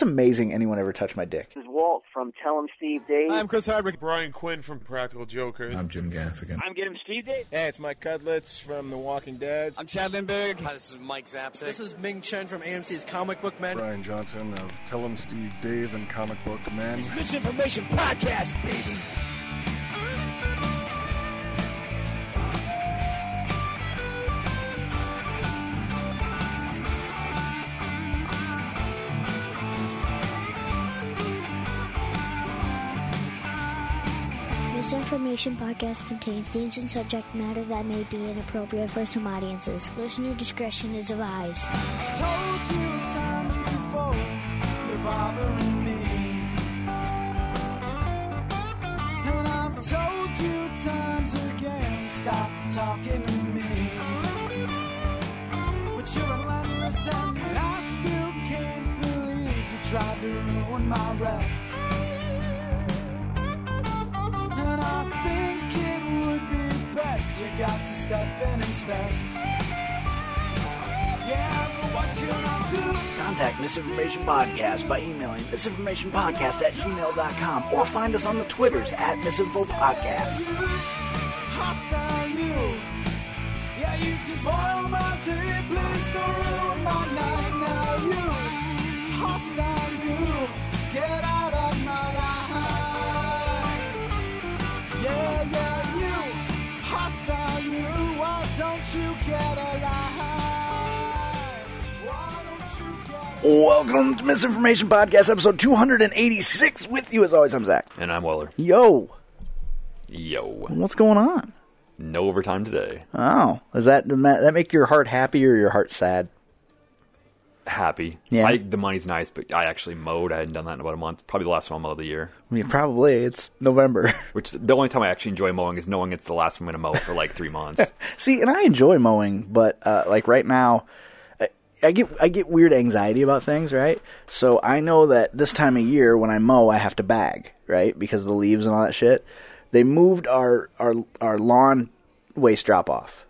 It's amazing anyone ever touched my dick. This is Walt from Tell Tell 'em Steve Dave. I'm Chris Hardwick. Brian Quinn from Practical Jokers. I'm Jim Gaffigan. I'm Get 'em Steve Dave. Hey, it's Mike Cudlitz from The Walking Dead. I'm Chad Lindberg. Hi, this is Mike Zapcic. This is Ming Chen from AMC's Comic Book Men. Bryan Johnson of Tell Tell 'em Steve Dave and Comic Book Men. Misinformation Podcast, baby. Misinformation Podcast contains themes and subject matter that may be inappropriate for some audiences. Listener discretion is advised. told you times before you're bothering me. And I've told you times again, stop talking to me. But you're relentless and I still can't believe you tried to ruin my. And I think it would be best you got to step in and inspect. Yeah, but what can I do? Contact Misinformation Podcast by emailing misinformationpodcast at gmail.com or find us on the Twitters at Misinfo Podcast. Hostile you. Yeah, you can spoil my day. Please don't ruin my night now. You, hostile you. Get out Welcome to Misinformation Podcast, episode 286. With you, as always, I'm Zach. And I'm Weller. Yo, Yo. what's going on? No overtime today. Oh, is that does that that make your heart happy or your heart sad? Happy. Yeah. I, the money's nice, but I actually mowed. I hadn't done that in about a month. Probably the last time I'll mow of the year. I mean, probably it's November. Which the only time I actually enjoy mowing is knowing it's the last time I'm going to mow for like three months. See, and I enjoy mowing, but uh, like right now, I, get I get weird anxiety about things, right? So I know that this time of year when I mow, I have to bag, right, because of the leaves and all that shit. They moved our our our lawn waste drop off.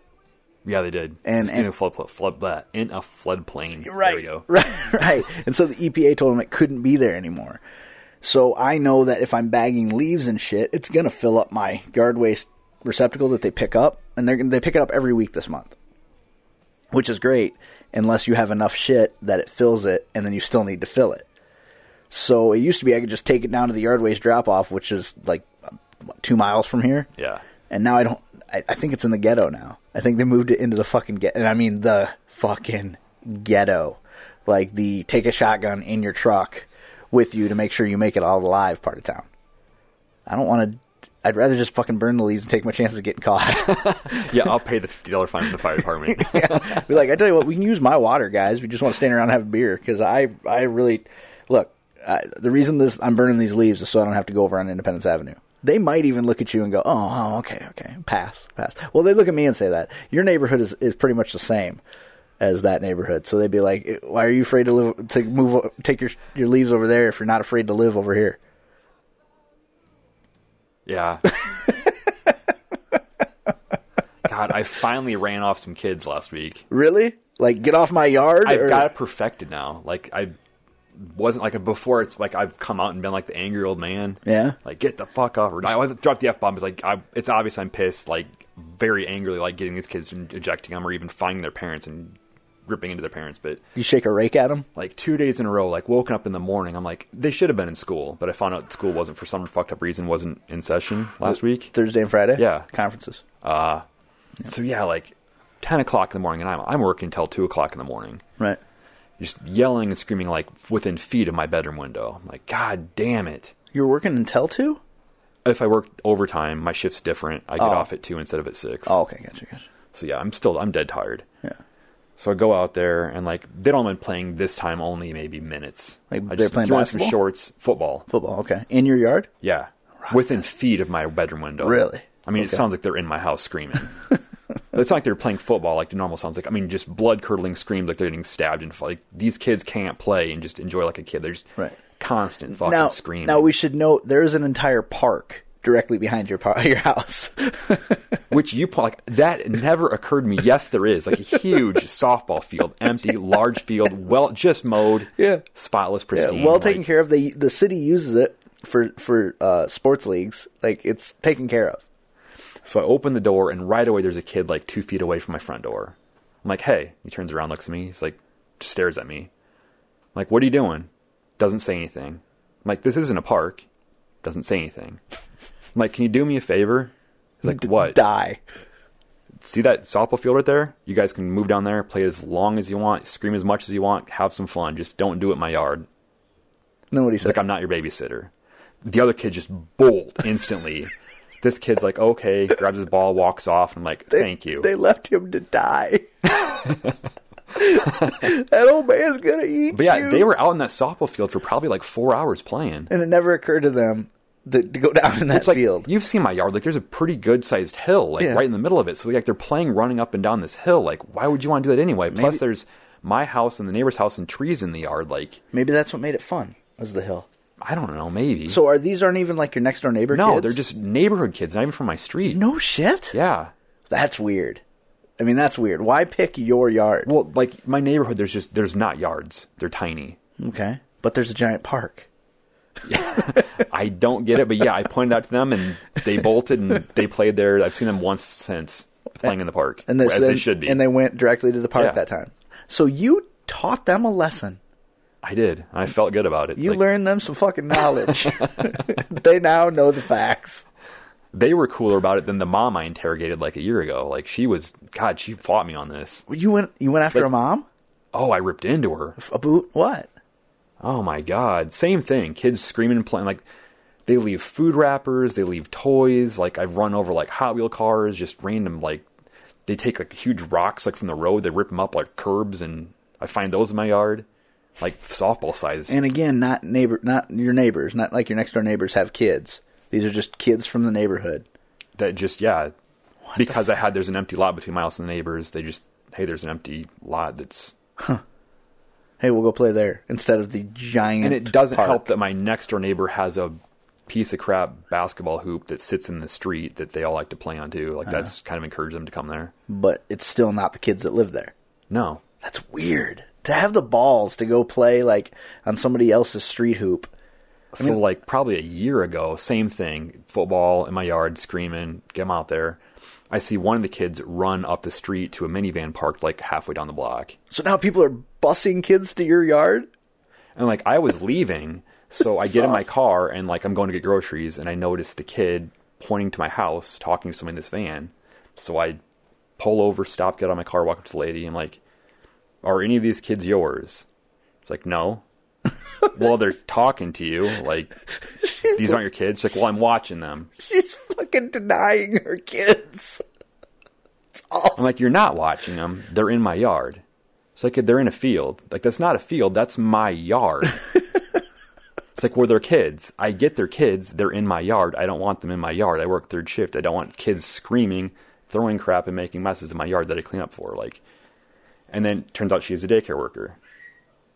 yeah, they did. And- It's in and- a flood, flood that in a floodplain. Right. There we go. Right, right. And so the EPA told them it couldn't be there anymore. So I know that if I'm bagging leaves and shit, it's gonna fill up my yard waste receptacle that they pick up, and they're gonna they pick it up every week this month, which is great, unless you have enough shit that it fills it, and then you still need to fill it. So it used to be I could just take it down to the yard waste drop off, which is like two miles from here, Yeah. and now I don't. I, I think it's in the ghetto now. I think they moved it into the fucking ghetto, and I mean the fucking ghetto, like the take a shotgun in your truck with you to make sure you make it all alive part of town. I don't want to. I'd rather just fucking burn the leaves and take my chances of getting caught. Yeah, I'll pay the $50 fine to the fire department. Be like, I tell you what, we can use my water, guys. We just want to stand around and have a beer because I, I really look. I, the reason this I'm burning these leaves is so I don't have to go over on Independence Avenue. They might even look at you and go, "Oh, oh, okay, okay, pass, pass." Well, they look at me and say that your neighborhood is, is pretty much the same as that neighborhood. So they'd be like, "Why are you afraid to live to move take your your leaves over there if you're not afraid to live over here?" Yeah. God, I finally ran off some kids last week. Really? Like, get off my yard? I've or- got it perfected now. Like I wasn't like before. It's like I've come out and been like the angry old man. Yeah. Like get the fuck off. Or I dropped the f bomb. It's like I, it's obvious I'm pissed. Like very angrily, like getting these kids and ejecting them, or even finding their parents and ripping into their parents. But You shake a rake at them. like two days in a row, like woken up in the morning, I'm like they should have been in school, but I found out school wasn't for some fucked up reason wasn't in session last week. Thursday and Friday. Yeah. conferences. Uh, so yeah, like ten o'clock in the morning, and I'm I'm working till two o'clock in the morning. Right. just yelling and screaming like within feet of my bedroom window. I'm like, God damn it. You're working until two. If I work overtime, my shift's different. I get Oh. off at two instead of at six. Oh, okay, gotcha, gotcha. So yeah, I'm still I'm dead tired. Yeah. So I go out there and like they don't mind playing this time only maybe minutes. Like, I they're just playing some basketball? shorts, football. Football. Okay. In your yard. Yeah, within feet of my bedroom window. Really? I mean, it Okay. sounds like they're in my house screaming. but it's not like they're playing football like the normal sounds. Like I mean, just blood curdling screams like they're getting stabbed and like these kids can't play and just enjoy like a kid. They're just Right. constant fucking now, screaming. now we should note there is an entire park directly behind your your house. which you like that never occurred to me. Yes, there is like a huge softball field, empty, large field, well just mowed, Yeah. spotless, Yeah, pristine, well like- taken care of. The the city uses it for for uh, sports leagues. Like it's taken care of. So I open the door, and right away there's a kid like two feet away from my front door. I'm like, hey. He turns around, looks at me. He's like, just stares at me. I'm like, what are you doing? Doesn't say anything. I'm like, this isn't a park. Doesn't say anything. I'm like, can you do me a favor? He's like, what? Die. See that softball field right there? You guys can move down there, play as long as you want, scream as much as you want, have some fun. Just don't do it in my yard. He said? like I'm not your babysitter. The other kid just bolt instantly. this kid's like, okay, grabs his ball, walks off. And I'm like, thank you. They left him to die. that old man's gonna eat but yeah, you. they were out in that softball field for probably like four hours playing. and it never occurred to them to, to go down in that like field. you've seen my yard. Like there's a pretty good sized hill, like Yeah. right in the middle of it. So like they're playing running up and down this hill. Like why would you want to do that anyway? Plus there's my house and the neighbor's house and trees in the yard. Like Maybe that's what made it fun. Was the hill. I don't know, maybe. So are these aren't even like your next door neighbor? no, kids? they're just neighborhood kids, not even from my street. no shit. Yeah. That's weird. I mean, that's weird. Why pick your yard? Well, like my neighborhood, there's just there's not yards. They're tiny. Okay, but there's a giant park. I don't get it, but yeah, I pointed out to them and they bolted and they played there. I've seen them once since playing in the park, and they, as they should be. And they went directly to the park Yeah. that time. So you taught them a lesson. I did. I felt good about it. It's You like, learned them some fucking knowledge. they now know the facts. They were cooler about it than the mom I interrogated like a year ago. Like she was, God, she fought me on this. You went. You went after Like- a mom. Oh, I ripped into her. A boot. What? Oh my God, same thing. Kids screaming and playing like. They leave food wrappers. They leave toys. Like I've run over like Hot Wheel cars, just random like. They take like huge rocks like from the road. They rip them up like curbs, and I find those in my yard, like softball size. And again, not neighbor, not your neighbors, not like your next door neighbors have kids. These are just kids from the neighborhood. that just yeah because i had there's an empty lot between my house and the neighbors they just hey there's an empty lot that's Hey, we'll go play there instead of the giant. and it doesn't park. help that my next door neighbor has a piece of crap basketball hoop that sits in the street that they all like to play on too like that's uh-huh. kind of encouraged them to come there but it's still not the kids that live there. no That's weird to have the balls to go play like on somebody else's street hoop. so like probably a year ago same thing football in my yard screaming get them out there i see one of the kids run up the street to a minivan parked like halfway down the block So now people are busing kids to your yard. And like I was leaving, so I get in my car and like I'm going to get groceries, and I notice the kid pointing to my house, talking to someone in this van. So I pull over, stop, get out of my car, walk up to the lady. I'm like, "Are any of these kids yours?" It's like, "No." Well, they're talking to you. Like these aren't your kids. She's like, "Well, I'm watching them." She's fucking denying her kids. It's awesome. I'm like, "You're not watching them. They're in my yard." It's like they're in a field. Like that's not a field. That's my yard. it's like, well, they're kids. I get their kids. They're in my yard. I don't want them in my yard. I work third shift. I don't want kids screaming, throwing crap, and making messes in my yard that I clean up for. Like, and then turns out she's a daycare worker.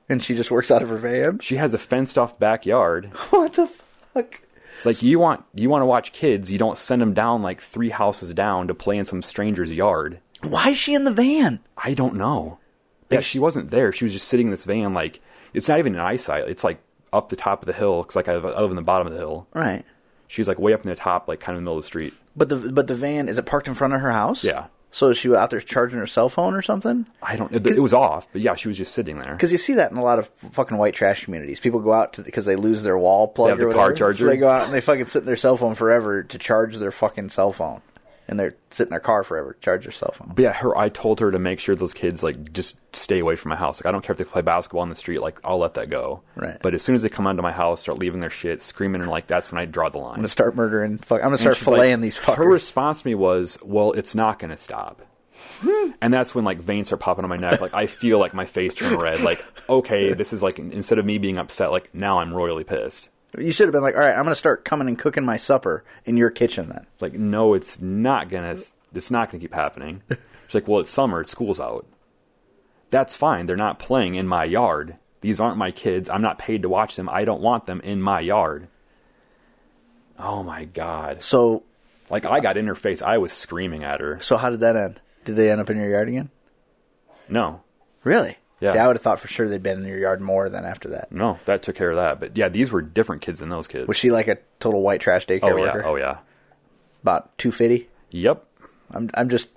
And she just works out of her van. She has a fenced off backyard. What the fuck? It's like you want you want to watch kids. You don't send them down like three houses down to play in some stranger's yard. Why is she in the van? I don't know. Yeah, she wasn't there. She was just sitting in this van. Like it's not even in eyesight. It's like up the top of the hill. Cause like I live in the bottom of the hill. Right. She's like way up in the top, like kind of in the middle of the street. But the but the van is it parked in front of her house? Yeah. So she was out there charging her cell phone or something? I don't. It, it was off, but yeah, she was just sitting there. Because you see that in a lot of fucking white trash communities. People go out to because they lose their wall plug have or the car whatever. So charger? they go out and they fucking sit in their cell phone forever to charge their fucking cell phone, and they're sit in their car forever charge their cell phone. But yeah, her. I told her to make sure those kids like just stay away from my house. Like I don't care if they play basketball in the street. Like I'll let that go. Right. But as soon as they come onto my house, start leaving their shit, screaming, and like that's when I draw the line. I'm gonna start murdering. Fuck, I'm gonna start she's like- filleting these fuckers. Her response to me was, "Well, it's not to stop." Hmm. and that's when like veins start popping on my neck. Like I feel like my face turn red. Like okay, this is like instead of me being upset, like now I'm royally pissed. You should have been like, all right, I'm gonna start coming and cooking my supper in your kitchen then. Like no, it's not gonna. It's not gonna keep happening. She's like, well, it's summer. It's school's out. That's fine. They're not playing in my yard. These aren't my kids. I'm not paid to watch them. I don't want them in my yard. Oh my god! So, Like I got in her face. I was screaming at her. so how did that end? Did they end up in your yard again? No, Really? Yeah. See, I would have thought for sure they'd been in your yard more than after that. no, that took care of that. But yeah, these were different kids than those kids. Was she like a total white trash daycare oh yeah, worker? oh yeah. About two fifty. Yep, I'm I'm just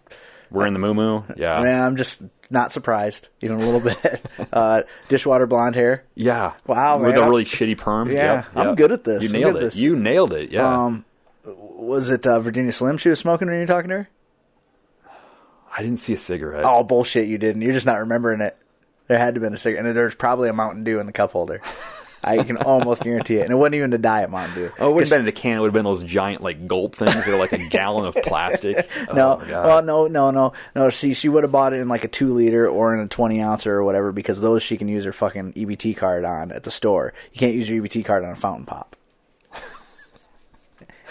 we're in the muumuu. Yeah, man, I'm just not surprised, even a little bit. uh, dishwater blonde hair. yeah. Wow, with man. a really shitty perm. Yeah, Yep, I'm good at this. You nailed it. this. You nailed it. Yeah. Um, was it uh, Virginia Slim she was smoking when you were talking to her? I didn't see a cigarette. Oh bullshit, you didn't. You're just not remembering it. There had to have been a cigarette, and there's probably a Mountain Dew in the cup holder. I can almost guarantee it, and it wasn't even a diet Mountain Dew. Oh, it would have been in a can. It would have been those giant like gulp things that are like a gallon of plastic. Oh, no, Oh, God. well, no, no, no, no. See, she would have bought it in like a two liter or in a twenty ouncer or whatever because those she can use her fucking EBT card on at the store. You can't use your EBT card on a fountain pop.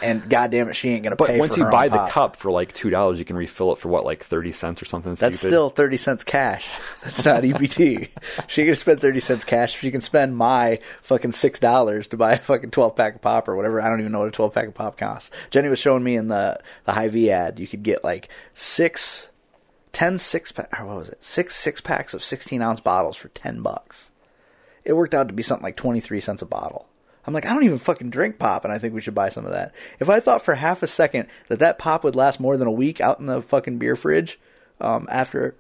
And goddamn it, she ain't gonna But pay. once for you buy the pop. cup for like two dollars, you can refill it for what, like thirty cents or something. That's stupid? still thirty cents cash. That's not EBT. she can spend thirty cents cash. She can spend my fucking six dollars to buy a fucking twelve pack of pop or whatever. I don't even know what a twelve pack of pop costs. Jenny was showing me in the the Hy-Vee ad, you could get like six, ten six pack. Or what was it? Six six packs of sixteen ounce bottles for ten bucks. It worked out to be something like twenty three cents a bottle. I'm like, I don't even fucking drink pop, and I think we should buy some of that. If I thought for half a second that that pop would last more than a week out in the fucking beer fridge, um, after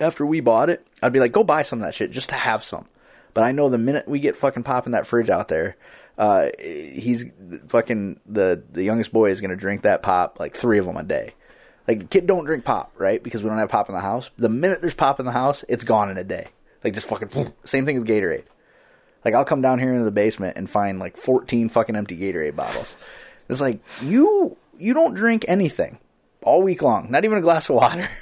after we bought it, I'd be like, go buy some of that shit just to have some. But I know the minute we get fucking pop in that fridge out there, uh, he's fucking the the youngest boy is gonna drink that pop like three of them a day. Like the kid don't drink pop, right? Because we don't have pop in the house. The minute there's pop in the house, it's gone in a day. Like just fucking same thing as Gatorade. Like I'll come down here into the basement and find like 14 fucking empty Gatorade bottles. It's like you you don't drink anything all week long, not even a glass of water.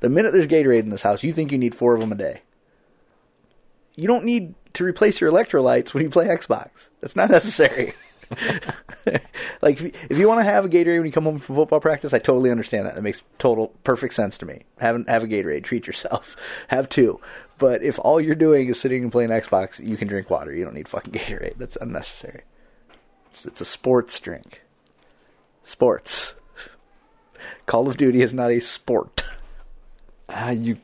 The minute there's Gatorade in this house, you think you need four of them a day. You don't need to replace your electrolytes when you play Xbox. That's not necessary. like if you, if you want to have a Gatorade when you come home from football practice, I totally understand that. That makes total perfect sense to me. Have have a Gatorade, treat yourself. Have two. But if all you're doing is sitting and playing Xbox, you can drink water. You don't need fucking Gatorade. That's unnecessary. It's, it's a sports drink. Sports. Call of Duty is not a sport. Ah, you.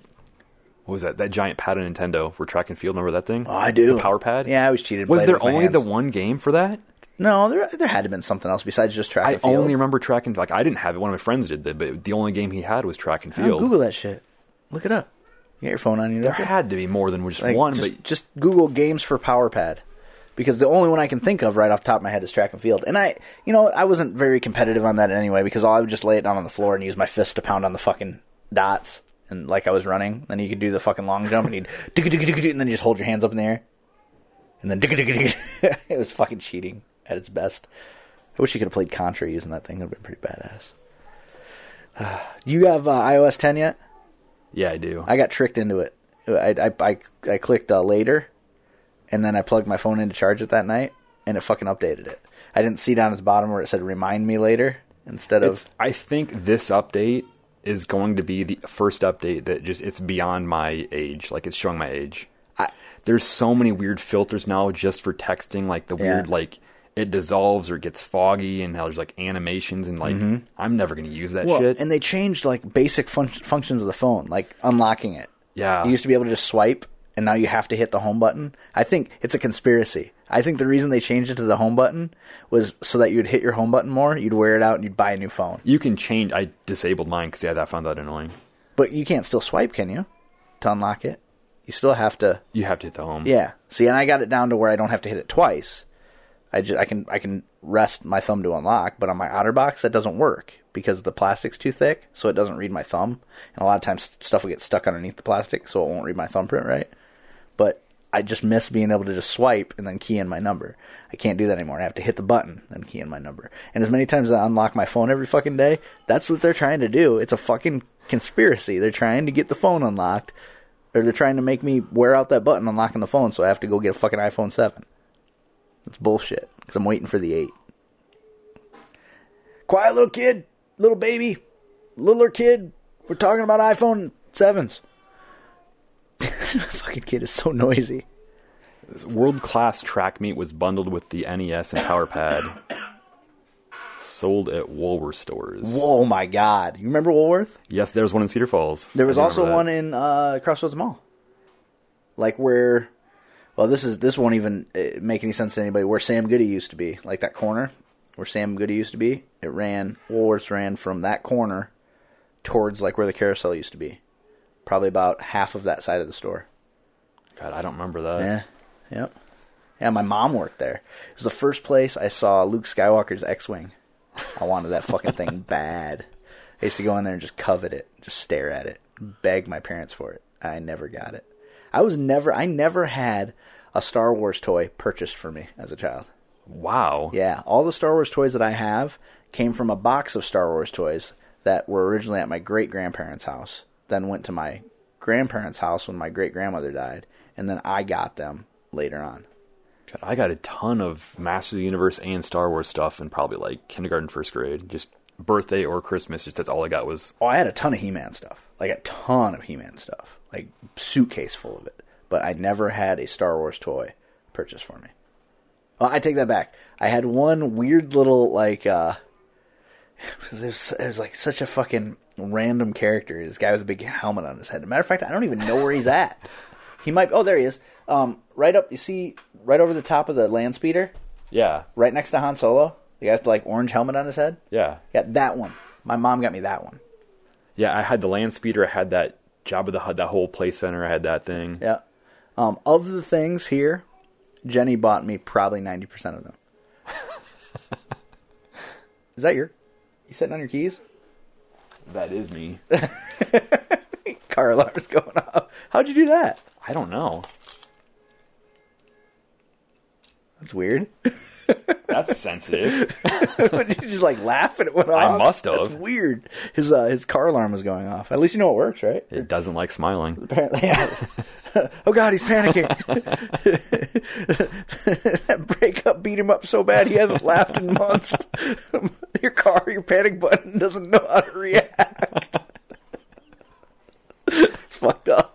What was that? That giant pad on Nintendo for track and field. Remember that thing? Oh, I do. The power pad. Yeah, I was cheated. Was there only the one game for that? No, there there had to have been something else besides just track I and field. I only remember track and like I didn't have it. One of my friends did, but the only game he had was track and Oh, field. Google that shit. Look it up. You got your phone on you. There had to be more than just Like, one, just, but just Google games for power pad because the only one I can think of right off the top of my head is track and field. And I, you know, I wasn't very competitive on that anyway because all I would just lay it down on the floor and use my fist to pound on the fucking dots and like I was running. Then you could do the fucking long jump and you'd and then you just hold your hands up in the air and then it was fucking cheating at its best. I wish you could have played Contra using that thing. It would have been pretty badass. you have uh, iOS 10 yet? Yeah, I do. I got tricked into it. I I I, I clicked uh, later, and then I plugged my phone in to charge it that night, and it fucking updated it. I didn't see down at the bottom where it said "remind me later" instead It's, of. I think this update is going to be the first update that just it's beyond my age. Like it's showing my age. I- There's so many weird filters now just for texting, like the Yeah. weird like it dissolves or gets foggy, and how there's like animations and like I'm never gonna use that Mm-hmm. Well, shit. and they changed like basic fun- functions of the phone, like unlocking it. Yeah. you used to be able to just swipe, and now you have to hit the home button. I think it's a conspiracy. I think the reason they changed it to the home button was so that you'd hit your home button more, you'd wear it out, and you'd buy a new phone. you can change. I disabled mine because yeah, I found that annoying. But you can't still swipe, can you? To unlock it, you still have to. You have to hit the home. Yeah. See, and I got it down to where I don't have to hit it twice. I just I can I can rest my thumb to unlock, but on my OtterBox that doesn't work because the plastic's too thick, so it doesn't read my thumb. And a lot of times stuff will get stuck underneath the plastic, so it won't read my thumbprint right. But I just miss being able to just swipe and then key in my number. I can't do that anymore. I have to hit the button and key in my number. And as many times as I unlock my phone every fucking day, that's what they're trying to do. It's a fucking conspiracy. They're trying to get the phone unlocked, or they're trying to make me wear out that button unlocking the phone, so I have to go get a fucking iPhone 7. That's bullshit, because I'm waiting for the 8. Quiet little kid, little baby, littler kid. We're talking about iPhone 7s. fucking kid is so noisy. World class track meet was bundled with the NES and Power Pad. sold at Woolworth stores. Whoa, my God! You remember Woolworth? Yes, there was one in Cedar Falls. There was also that. one in uh, Crossroads Mall, like where. Well, this is this won't even uh, make any sense to anybody. Where Sam Goody used to be, like that corner where Sam Goody used to be, it ran. Woolworths ran from that corner towards like where the carousel used to be, probably about half of that side of the store. God, I don't remember that. Yeah, yep, yeah. My mom worked there. It was the first place I saw Luke Skywalker's X-wing. I wanted that fucking thing bad. I used to go in there and just covet it, just stare at it, beg my parents for it. I never got it. I was never, I never had a Star Wars toy purchased for me as a child. Wow. Yeah, all the Star Wars toys that I have came from a box of Star Wars toys that were originally at my great grandparents' house, then went to my grandparents' house when my great grandmother died, and then I got them later on. God, I got a ton of Masters of the Universe and Star Wars stuff in probably like kindergarten, first grade. Just birthday or Christmas. Just that's all I got was Oh, I had a ton of He-Man stuff, like a ton of He-Man stuff, like suitcase full of it. But I never had a Star Wars toy purchased for me. Well, I take that back. I had one weird little like uh it was, it was like such a fucking random character. This guy with a big helmet on his head. As a matter of fact, I don't even know where he's at. He might. Oh, there he is. Um, right up. You see, right over the top of the land speeder, yeah, right next to Han Solo. The guy with the like orange helmet on his head. yeah, Yeah, that one. My mom got me that one. yeah. I had the land speeder. I had that Jabba the Hutt, that whole play center. I had that thing. Yeah. Um, of the things here, Jenny bought me probably ninety percent of them. is that your? You sitting on your keys? That is me. Car alarm's going off. How'd you do that? I don't know. That's weird. That's sensitive. Did you just like laugh and it went off? I must have. That's weird. His uh, his car alarm was going off. At least you know it works, right? It doesn't like smiling. Apparently, yeah. oh God, he's panicking. that breakup beat him up so bad he hasn't laughed in months. your car, your panic button doesn't know how to react. it's fucked up.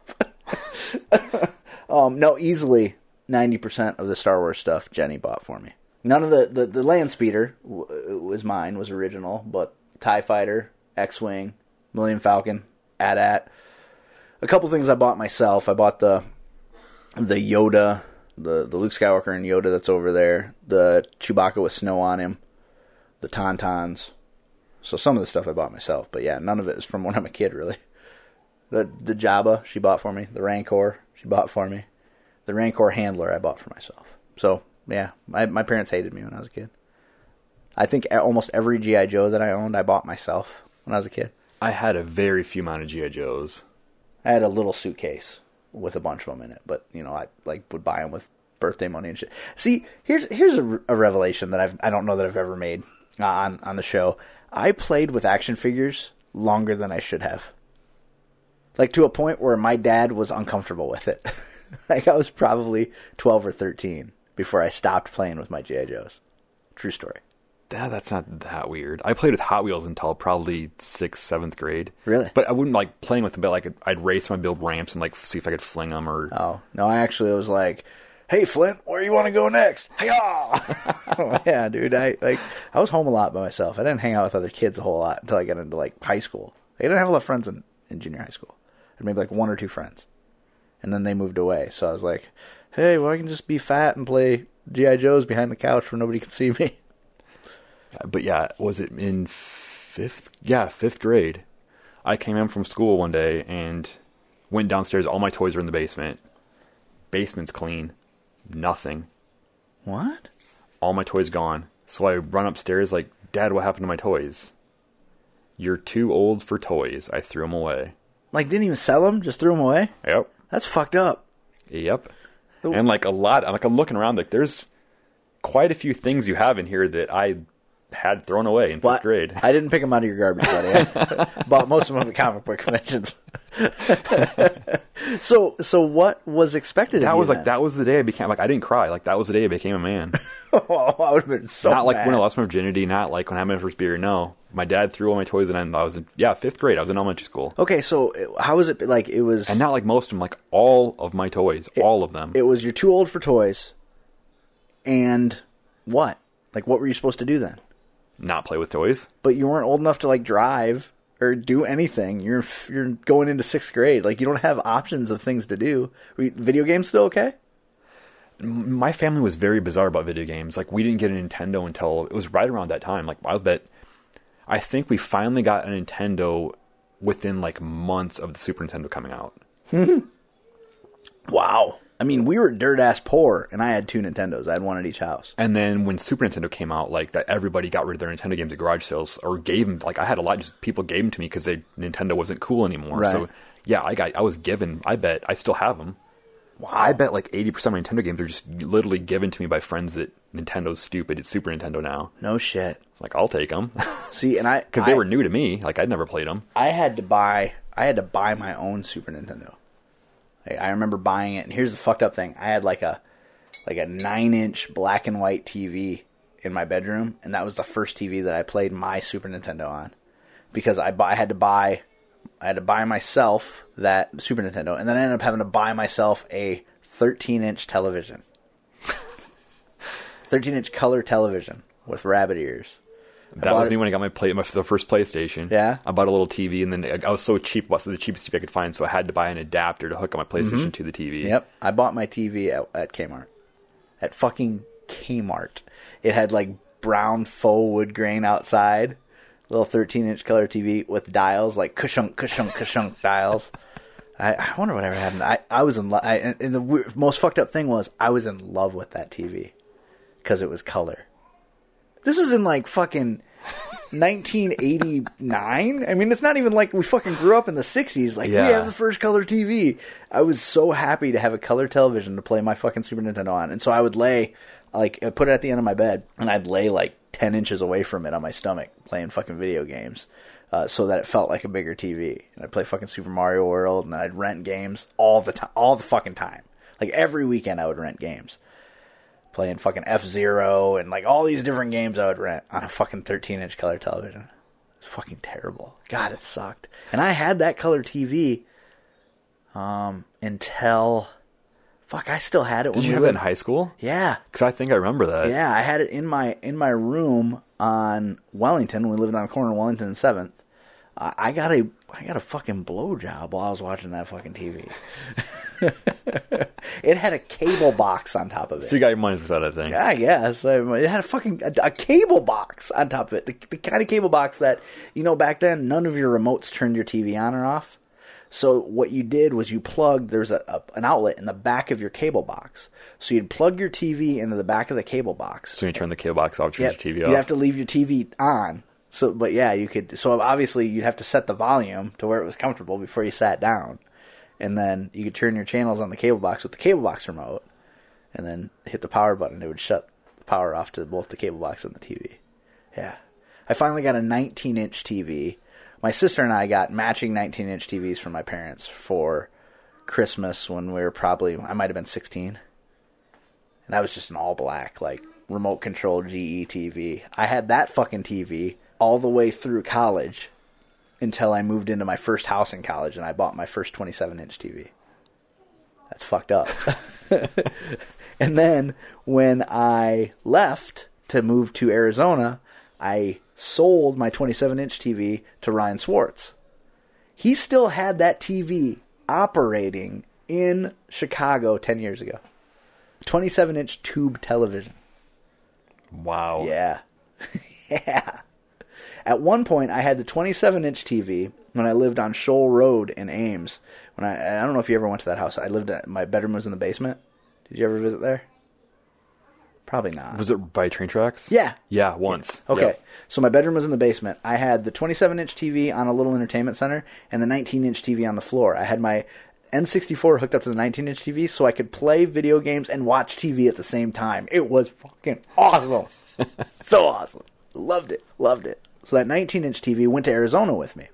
um, no, easily ninety percent of the Star Wars stuff Jenny bought for me. None of the the, the land speeder w- was mine, was original, but Tie Fighter, X Wing, Millennium Falcon, AT-AT a couple things I bought myself. I bought the the Yoda, the the Luke Skywalker and Yoda that's over there, the Chewbacca with snow on him, the Tauntauns. So some of the stuff I bought myself, but yeah, none of it is from when I'm a kid, really. The the Jabba she bought for me, the Rancor she bought for me, the Rancor handler I bought for myself. So yeah, my my parents hated me when I was a kid. I think almost every GI Joe that I owned I bought myself when I was a kid. I had a very few amount of GI Joes. I had a little suitcase with a bunch of them in it, but you know, I like would buy them with birthday money and shit. See, here's here's a, a revelation that I've I don't know that I've ever made uh, on on the show. I played with action figures longer than I should have, like to a point where my dad was uncomfortable with it. like I was probably twelve or thirteen before I stopped playing with my GI Joes. True story. Yeah, that's not that weird. I played with Hot Wheels until probably sixth, seventh grade. Really? But I wouldn't like playing with them. But like I'd race them, I'd build ramps and like see if I could fling them or. Oh no, I actually was like, "Hey Flint, where you want to go next?" Hiya! yeah, dude. I like I was home a lot by myself. I didn't hang out with other kids a whole lot until I got into like high school. I didn't have a lot of friends in, in junior high school. I had maybe like one or two friends, and then they moved away. So I was like, "Hey, well, I can just be fat and play GI Joes behind the couch where nobody can see me." Uh, but yeah, was it in fifth? Yeah, fifth grade. I came in from school one day and went downstairs. All my toys were in the basement. Basement's clean. Nothing. What? All my toys gone. So I run upstairs like, Dad, what happened to my toys? You're too old for toys. I threw them away. Like, didn't even sell them? Just threw them away? Yep. That's fucked up. Yep. And like a lot, I'm like I'm looking around, like there's quite a few things you have in here that I had thrown away in fifth Well, grade. I didn't pick them out of your garbage, buddy. I bought most of them at comic book conventions. so, so what was expected? that of you was like then? that was the day I became like I didn't cry. Like that was the day I became a man. oh, I would have been so not like when I lost my virginity, not like when I had my first beer. No, my dad threw all my toys, and I was in yeah fifth grade. I was in elementary school, Okay, so how was it? Like it was. and not like most of them, like all of my toys, all of them. it was you're too old for toys, and what? Like what were you supposed to do then? not play with toys. but you weren't old enough to like drive or do anything. You're you're going into sixth grade. Like you don't have options of things to do. Video games still okay? my family was very bizarre about video games. Like we didn't get a Nintendo until it was right around that time. Like I bet, I think we finally got a Nintendo within like months of the Super Nintendo coming out. Wow. I mean, we were dirt ass poor, and I had two Nintendos. I had one at each house. And then when Super Nintendo came out, like that, everybody got rid of their Nintendo games at garage sales or gave them. Like I had a lot, just people gave them to me because they Nintendo wasn't cool anymore. Right. So yeah, I got, I was given. I bet I still have them. I bet like eighty percent of my Nintendo games are just literally given to me by friends that Nintendo's stupid. It's Super Nintendo now. No shit. Like I'll take them See, and I because they were new to me. Like I'd never played them. I had to buy I had to buy my own Super Nintendo. Like, I remember buying it, and here's the fucked up thing: I had like a like a nine inch black and white TV in my bedroom, and that was the first TV that I played my Super Nintendo on because I, I had to buy I had to buy myself that Super Nintendo, and then I ended up having to buy myself a 13 inch television, 13 inch color television with rabbit ears. That was me when I got my play my the first PlayStation. Yeah? I bought a little TV, and then I was so cheap. What's the cheapest TV I could find? So I had to buy an adapter to hook up my PlayStation to the TV. Mm-hmm. Yep, I bought my TV at, at Kmart. At fucking Kmart. It had like brown faux wood grain outside, little 13 inch color TV with dials, like kushunk, kushunk, kushunk dials. I, I wonder whatever happened. I, I was in love. And and the w- most fucked up thing was I was in love with that TV because it was color. This was in like fucking 1989. I mean, it's not even like we fucking grew up in the 60s. Like we have the first color TV. I was so happy to have a color television to play my fucking Super Nintendo on, and so I would lay like I put it at the end of my bed, and I'd lay like 10 inches away from it on my stomach playing fucking video games. Uh, so that it felt like a bigger TV, and I'd play fucking Super Mario World, and I'd rent games all the time, all the fucking time. Like every weekend, I would rent games playing fucking F Zero and like all these different games I would rent on a fucking 13 inch color television. It's fucking terrible. God, it sucked. And I had that color TV um until fuck, I still had it Did when you we have that in high school? Yeah. Because I think I remember that. Yeah, I had it in my in my room on Wellington. We lived on a corner of Wellington and Seventh. Uh, I got a I got a fucking blowjob while I was watching that fucking TV. it had a cable box on top of it. So you got your money's worth out of that thing. Yeah, I guess. It had a fucking a, a cable box on top of it. The, the kind of cable box that you know back then none of your remotes turned your TV on or off. So what you did was you plugged there's a, a an outlet in the back of your cable box. So you'd plug your TV into the back of the cable box. So you turn the cable box off, turn Yep. your TV You'd have to leave your TV on. So, but yeah, you could. So obviously, you'd have to set the volume to where it was comfortable before you sat down, and then you could turn your channels on the cable box with the cable box remote, and then hit the power button. It would shut the power off to both the cable box and the TV. Yeah, I finally got a 19-inch TV. My sister and I got matching 19-inch TVs from my parents for Christmas when we were probably I might have been 16 and that was just an all black like remote control GE TV. I had that fucking TV all the way through college until I moved into my first house in college and I bought my first 27 inch TV. That's fucked up. and then when I left to move to Arizona, I sold my 27 inch TV to Ryan Swartz. He still had that TV operating in Chicago 10 years ago. 27 inch tube television. wow. Yeah. yeah. At one point, I had the 27 inch TV when I lived on Shoal Road in Ames. When I, I don't know if you ever went to that house. I lived at, my bedroom was in the basement. Did you ever visit there? Probably not. Was it by train tracks? Yeah. Yeah, once. Okay. Yep. So my bedroom was in the basement. I had the 27 inch TV on a little entertainment center and the 19 inch TV on the floor. I had my N64 hooked up to the 19 inch TV so I could play video games and watch TV at the same time. It was fucking awesome. so awesome. Loved it. Loved it. So that 19 inch TV went to Arizona with me.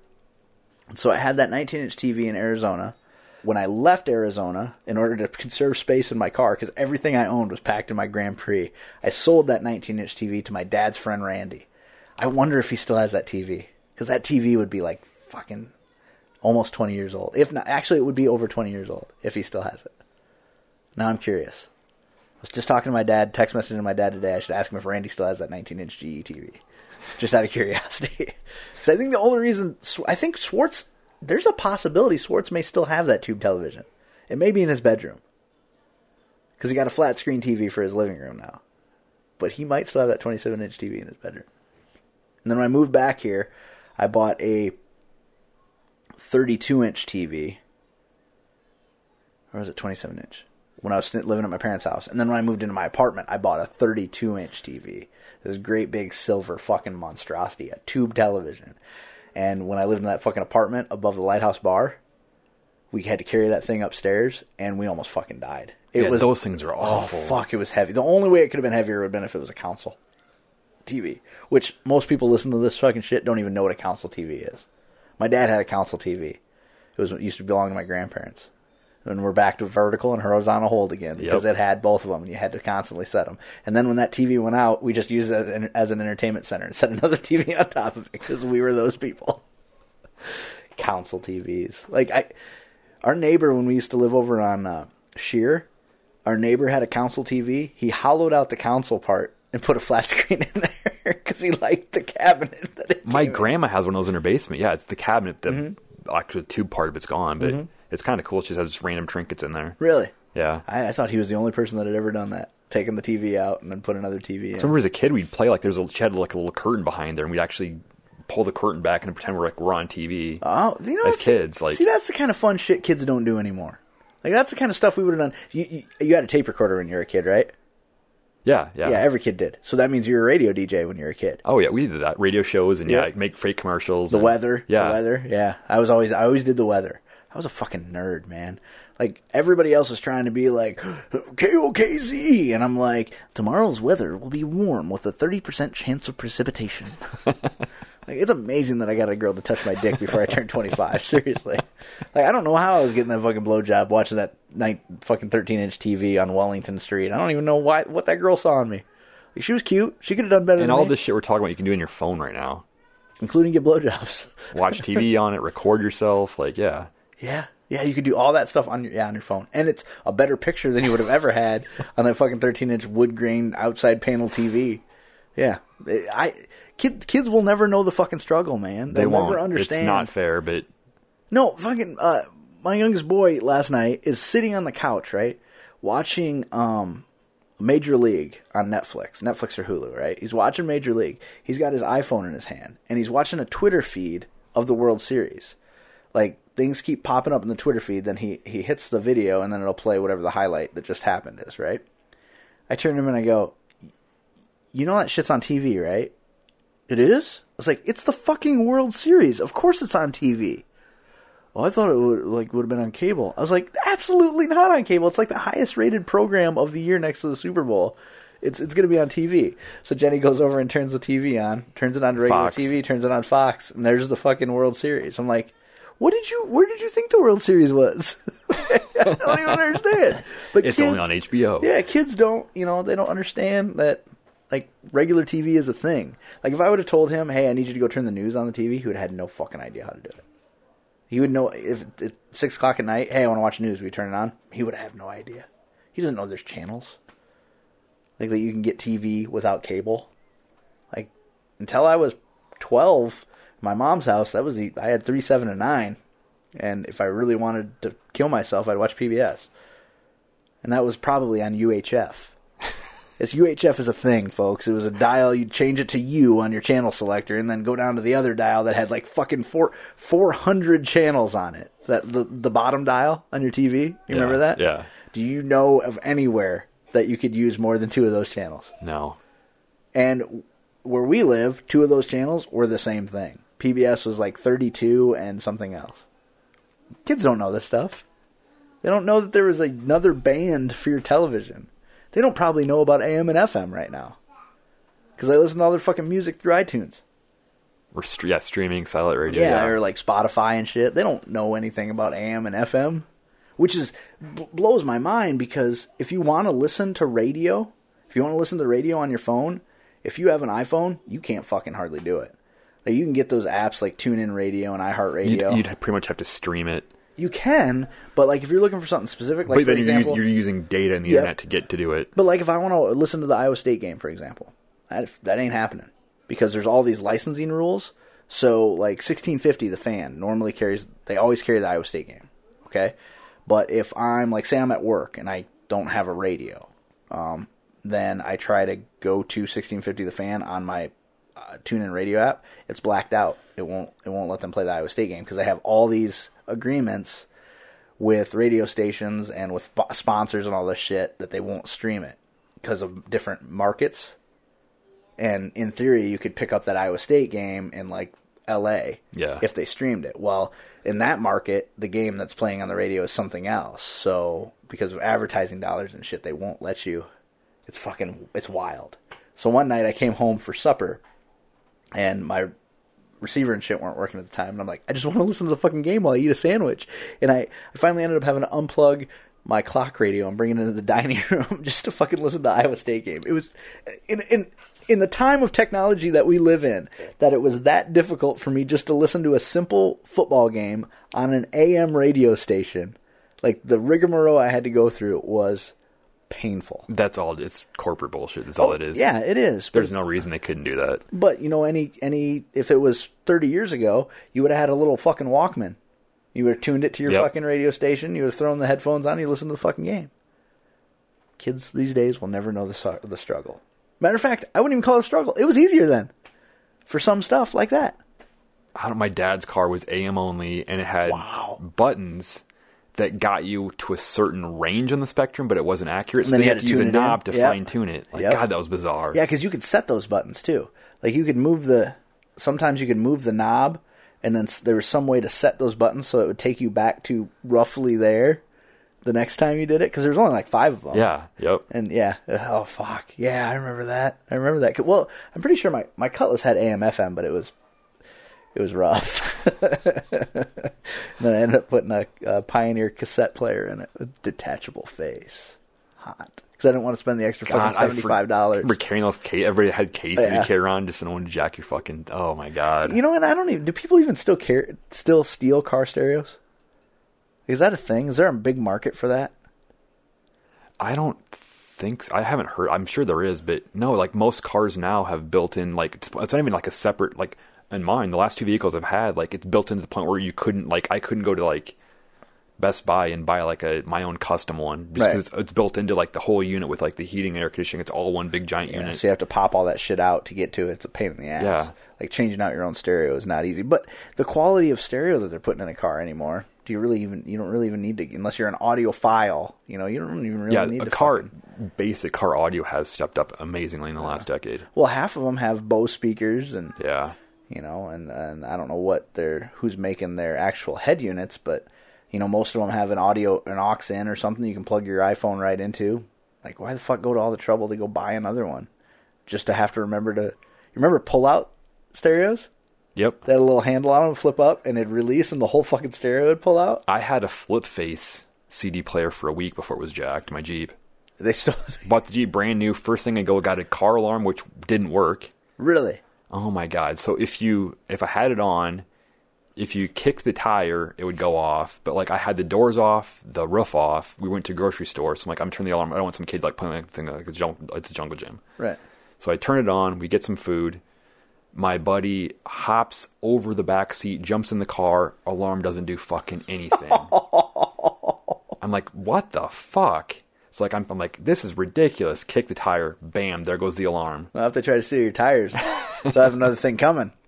So I had that 19 inch TV in Arizona. When I left Arizona, in order to conserve space in my car, because everything I owned was packed in my Grand Prix, I sold that 19 inch TV to my dad's friend Randy. I wonder if he still has that TV. Because that TV would be like fucking almost 20 years old. If not, actually, it would be over 20 years old if he still has it. Now I'm curious. I was just talking to my dad, text messaging my dad today. I should ask him if Randy still has that 19 inch GE TV. just out of curiosity. Because I think the only reason I think Swartz, there's a possibility Swartz may still have that tube television. It may be in his bedroom because he got a flat screen TV for his living room now, but he might still have that 27 inch TV in his bedroom. And then when I moved back here, I bought a 32 inch TV. Or was it 27 inch? When I was living at my parents' house. And then when I moved into my apartment, I bought a 32 inch TV. This great big silver fucking monstrosity, a tube television. And when I lived in that fucking apartment above the Lighthouse Bar, we had to carry that thing upstairs and we almost fucking died. It Yeah, was those things are oh, awful. Oh fuck, it was heavy. The only way it could have been heavier would have been if it was a console TV, which most people listen to this fucking shit don't even know what a console TV is. My dad had a console TV. It was it used to belong to my grandparents. And we're back to vertical and horizontal hold again because Yep. it had both of them and you had to constantly set them. And then when that TV went out, we just used it as an entertainment center and set another TV on top of it because we were those people. Console TVs. Like I, our neighbor when we used to live over on uh, Sheer, our neighbor had a console TV. He hollowed out the console part and put a flat screen in there because he liked the cabinet that it My came in. grandma has one of those in her basement. Yeah, it's the cabinet. The Mm-hmm. actually tube part of it's gone, but it's kind of cool. She just has just random trinkets in there. Really? Yeah. I, I thought he was the only person that had ever done that taking the TV out and then put another TV in. I remember as a kid, we'd play like there's a she had like a little curtain behind there, and we'd actually pull the curtain back and pretend we're like we're on TV. Oh, you know, as see- kids, like see, that's the kind of fun shit kids don't do anymore. Like that's the kind of stuff we would have done. You, you, you had a tape recorder when you were a kid, right? yeah, yeah, Yeah, every kid did. So that means you're a radio DJ when you're a kid. Oh yeah, we did that radio shows and yeah, Yeah. make fake commercials. The and- weather, yeah, the weather, yeah. I was always, I always did the weather. I was a fucking nerd, man. Like everybody else is trying to be like KOKZ, and I'm like, tomorrow's weather will be warm with a thirty percent chance of precipitation. like it's amazing that I got a girl to touch my dick before I turned 25. Seriously, like I don't know how I was getting that fucking blowjob watching that night fucking 13 inch TV on Wellington Street. I don't even know why what that girl saw in me. Like, she was cute. She could have done better And all me, this shit we're talking about, you can do in your phone right now. including get blowjobs. Watch TV on it, record yourself. Like yeah, Yeah. Yeah, you could do all that stuff on your yeah, on your phone. And it's a better picture than you would have ever had on that fucking 13-inch wood grain outside panel TV. Yeah. I kid, kids will never know the fucking struggle, man. they They'll won't. never understand. It's not fair, but No, fucking uh my youngest boy last night is sitting on the couch, right? Watching um Major League on Netflix, Netflix or Hulu, right? He's watching Major League. He's got his iPhone in his hand and he's watching a Twitter feed of the World Series. Like things keep popping up in the Twitter feed, then he he hits the video and then it'll play whatever the highlight that just happened is, right? I turn to him and I go, "You know that shit's on TV, right?" It is? I was like, "It's the fucking World Series. Of course it's on TV." Well, oh, I thought it would like would have been on cable. I was like, absolutely not on cable. It's like the highest rated program of the year next to the Super Bowl. It's it's going to be on TV. So Jenny goes over and turns the TV on, turns it on to regular Fox. TV, turns it on Fox, and there's the fucking World Series. I'm like, what did you? Where did you think the World Series was? I don't even understand. But it's kids, only on HBO. yeah, kids don't, you know, they don't understand that like regular TV is a thing. Like if I would have told him, "Hey, I need you to go turn the news on the TV," he would have had no fucking idea how to do it. He would know if it's six o'clock at night. Hey, I want to watch news. We turn it on. He would have no idea. He doesn't know there's channels like that you can get TV without cable. Like until I was twelve, my mom's house. That was the I had three, seven, and nine. And if I really wanted to kill myself, I'd watch PBS. And that was probably on UHF. It's UHF is a thing, folks. It was a dial. You'd change it to U on your channel selector, and then go down to the other dial that had like fucking four four hundred channels on it. That the the bottom dial on your TV. You remember that? Yeah. Do you know of anywhere that you could use more than two of those channels? No. And where we live, two of those channels were the same thing. PBS was like 32 and something else. Kids don't know this stuff. They don't know that there was another band for your television. They don't probably know about AM and FM right now. Because they listen to all their fucking music through iTunes. Or st- yeah, streaming satellite radio. Yeah, or like Spotify and shit. They don't know anything about AM and FM, which is b- blows my mind because if you want to listen to radio, if you want to listen to radio on your phone, if you have an iPhone, you can't fucking hardly do it. You can get those apps like TuneIn Radio and You'd, iHeartRadio. you'd pretty much have to stream it. You can, but like if you're looking for something specific, like but for then you're, example, you're using data and the Yep. internet to get to do it. but like if I want to listen to the Iowa State game, for example, that that ain't happening. because there's all these licensing rules. So like 1650, the fan normally carries. They always carry the Iowa State game. Okay, but if I'm like say I'm at work and I don't have a radio, um, then I try to go to 1650 the fan on my TuneIn radio app. It's blacked out. It won't. It won't let them play the Iowa State game because they have all these agreements with radio stations and with sp- sponsors and all this shit that they won't stream it because of different markets. And in theory, you could pick up that Iowa State game in like L.A. Yeah. if they streamed it. Well, in that market, the game that's playing on the radio is something else. So because of advertising dollars and shit, they won't let you. It's fucking. It's wild. So one night I came home for supper, and my receiver and shit weren't working at the time, and I'm like, I just want to listen to the fucking game while I eat a sandwich. And I, I finally ended up having to unplug my clock radio and bring it into the dining room just to fucking listen to the Iowa State game. It was in in in the time of technology that we live in that it was that difficult for me just to listen to a simple football game on an AM radio station. Like the rigmarole I had to go through was painful. That's all. It's corporate bullshit. That's all oh, it is. Oh, Yeah, it is. There's no reason they couldn't do that. But you know, any any if it was thirty years ago, you would have had a little fucking Walkman. You would have tuned it to your Yep. fucking radio station. You would have thrown the headphones on. You listen to the fucking game. Kids these days will never know the the struggle. Matter of fact, I wouldn't even call it a struggle. It was easier then, for some stuff like that. I don't. My dad's car was AM only, and it had buttons that got you to a certain range on the spectrum, but it wasn't accurate. And So then they you had to to use a tune it in. knob to Yep. fine tune it. Like Yep. God, that was bizarre. Yeah, because you could set those buttons too. Like you could move the. Sometimes you could move the knob, and then there was some way to set those buttons so it would take you back to roughly there. The next time you did it, because there's only like five of them. Yeah. Yep. And yeah, oh fuck, yeah, I remember that. I remember that. Well, I'm pretty sure my my Cutlass had AM FM, but it was it was rough. and then I ended up putting a, a Pioneer cassette player in it with detachable face, hot. Because I didn't want to spend the extra God, fucking seventy five dollars. remember carrying those case. Everybody had cases oh, Yeah. to carry around just no one to jack your fucking. Oh my god. You know, and I don't even. Do people even still care? Still steal car stereos? Is that a thing? Is there a big market for that? I don't think so. I haven't heard. I'm sure there is, but no. Like most cars now have built-in. Like it's, it's not even like a separate. Like in mine, the last two vehicles I've had, like it's built into the point where you couldn't. Like I couldn't go to like Best Buy and buy like a my own custom one just Right. because it's, it's built into like the whole unit with like the heating and air conditioning. It's all one big giant Yeah, unit. so you have to pop all that shit out to get to it. It's a pain in the ass. Yeah. Like changing out your own stereo is not easy. But the quality of stereo that they're putting in a car anymore, do you really even you don't really even need to unless you're an audiophile, you know, you don't even really yeah, need a to car fucking- basic car audio has stepped up amazingly in the last decade. well, half of them have Bose speakers and Yeah. You know, and and I don't know what they're who's making their actual head units, but you know, most of them have an audio an aux in or something you can plug your iPhone right into. Like, why the fuck go to all the trouble to go buy another one just to have to remember to you remember pull out stereos? Yep. They had a little handle on them, flip up, and it'd release, and the whole fucking stereo would pull out. I had a flip face CD player for a week before it was jacked. My Jeep. They still Bought the Jeep brand new. First thing I go, got a car alarm which didn't work. really. Oh my god! So if you if I had it on, if you kicked the tire, it would go off. But like I had the doors off, the roof off. We went to grocery store, so I'm like, I'm turning the alarm. I don't want some kid like playing like thing like it's, jungle, it's a jungle gym. Right. So I turn it on. We get some food. My buddy hops over the back seat, jumps in the car. Alarm doesn't do fucking anything. I'm like, what the fuck? It's like I'm, I'm like, this is ridiculous. Kick the tire. Bam! There goes the alarm. Well, have to try to steal your tires, they'll have another thing coming.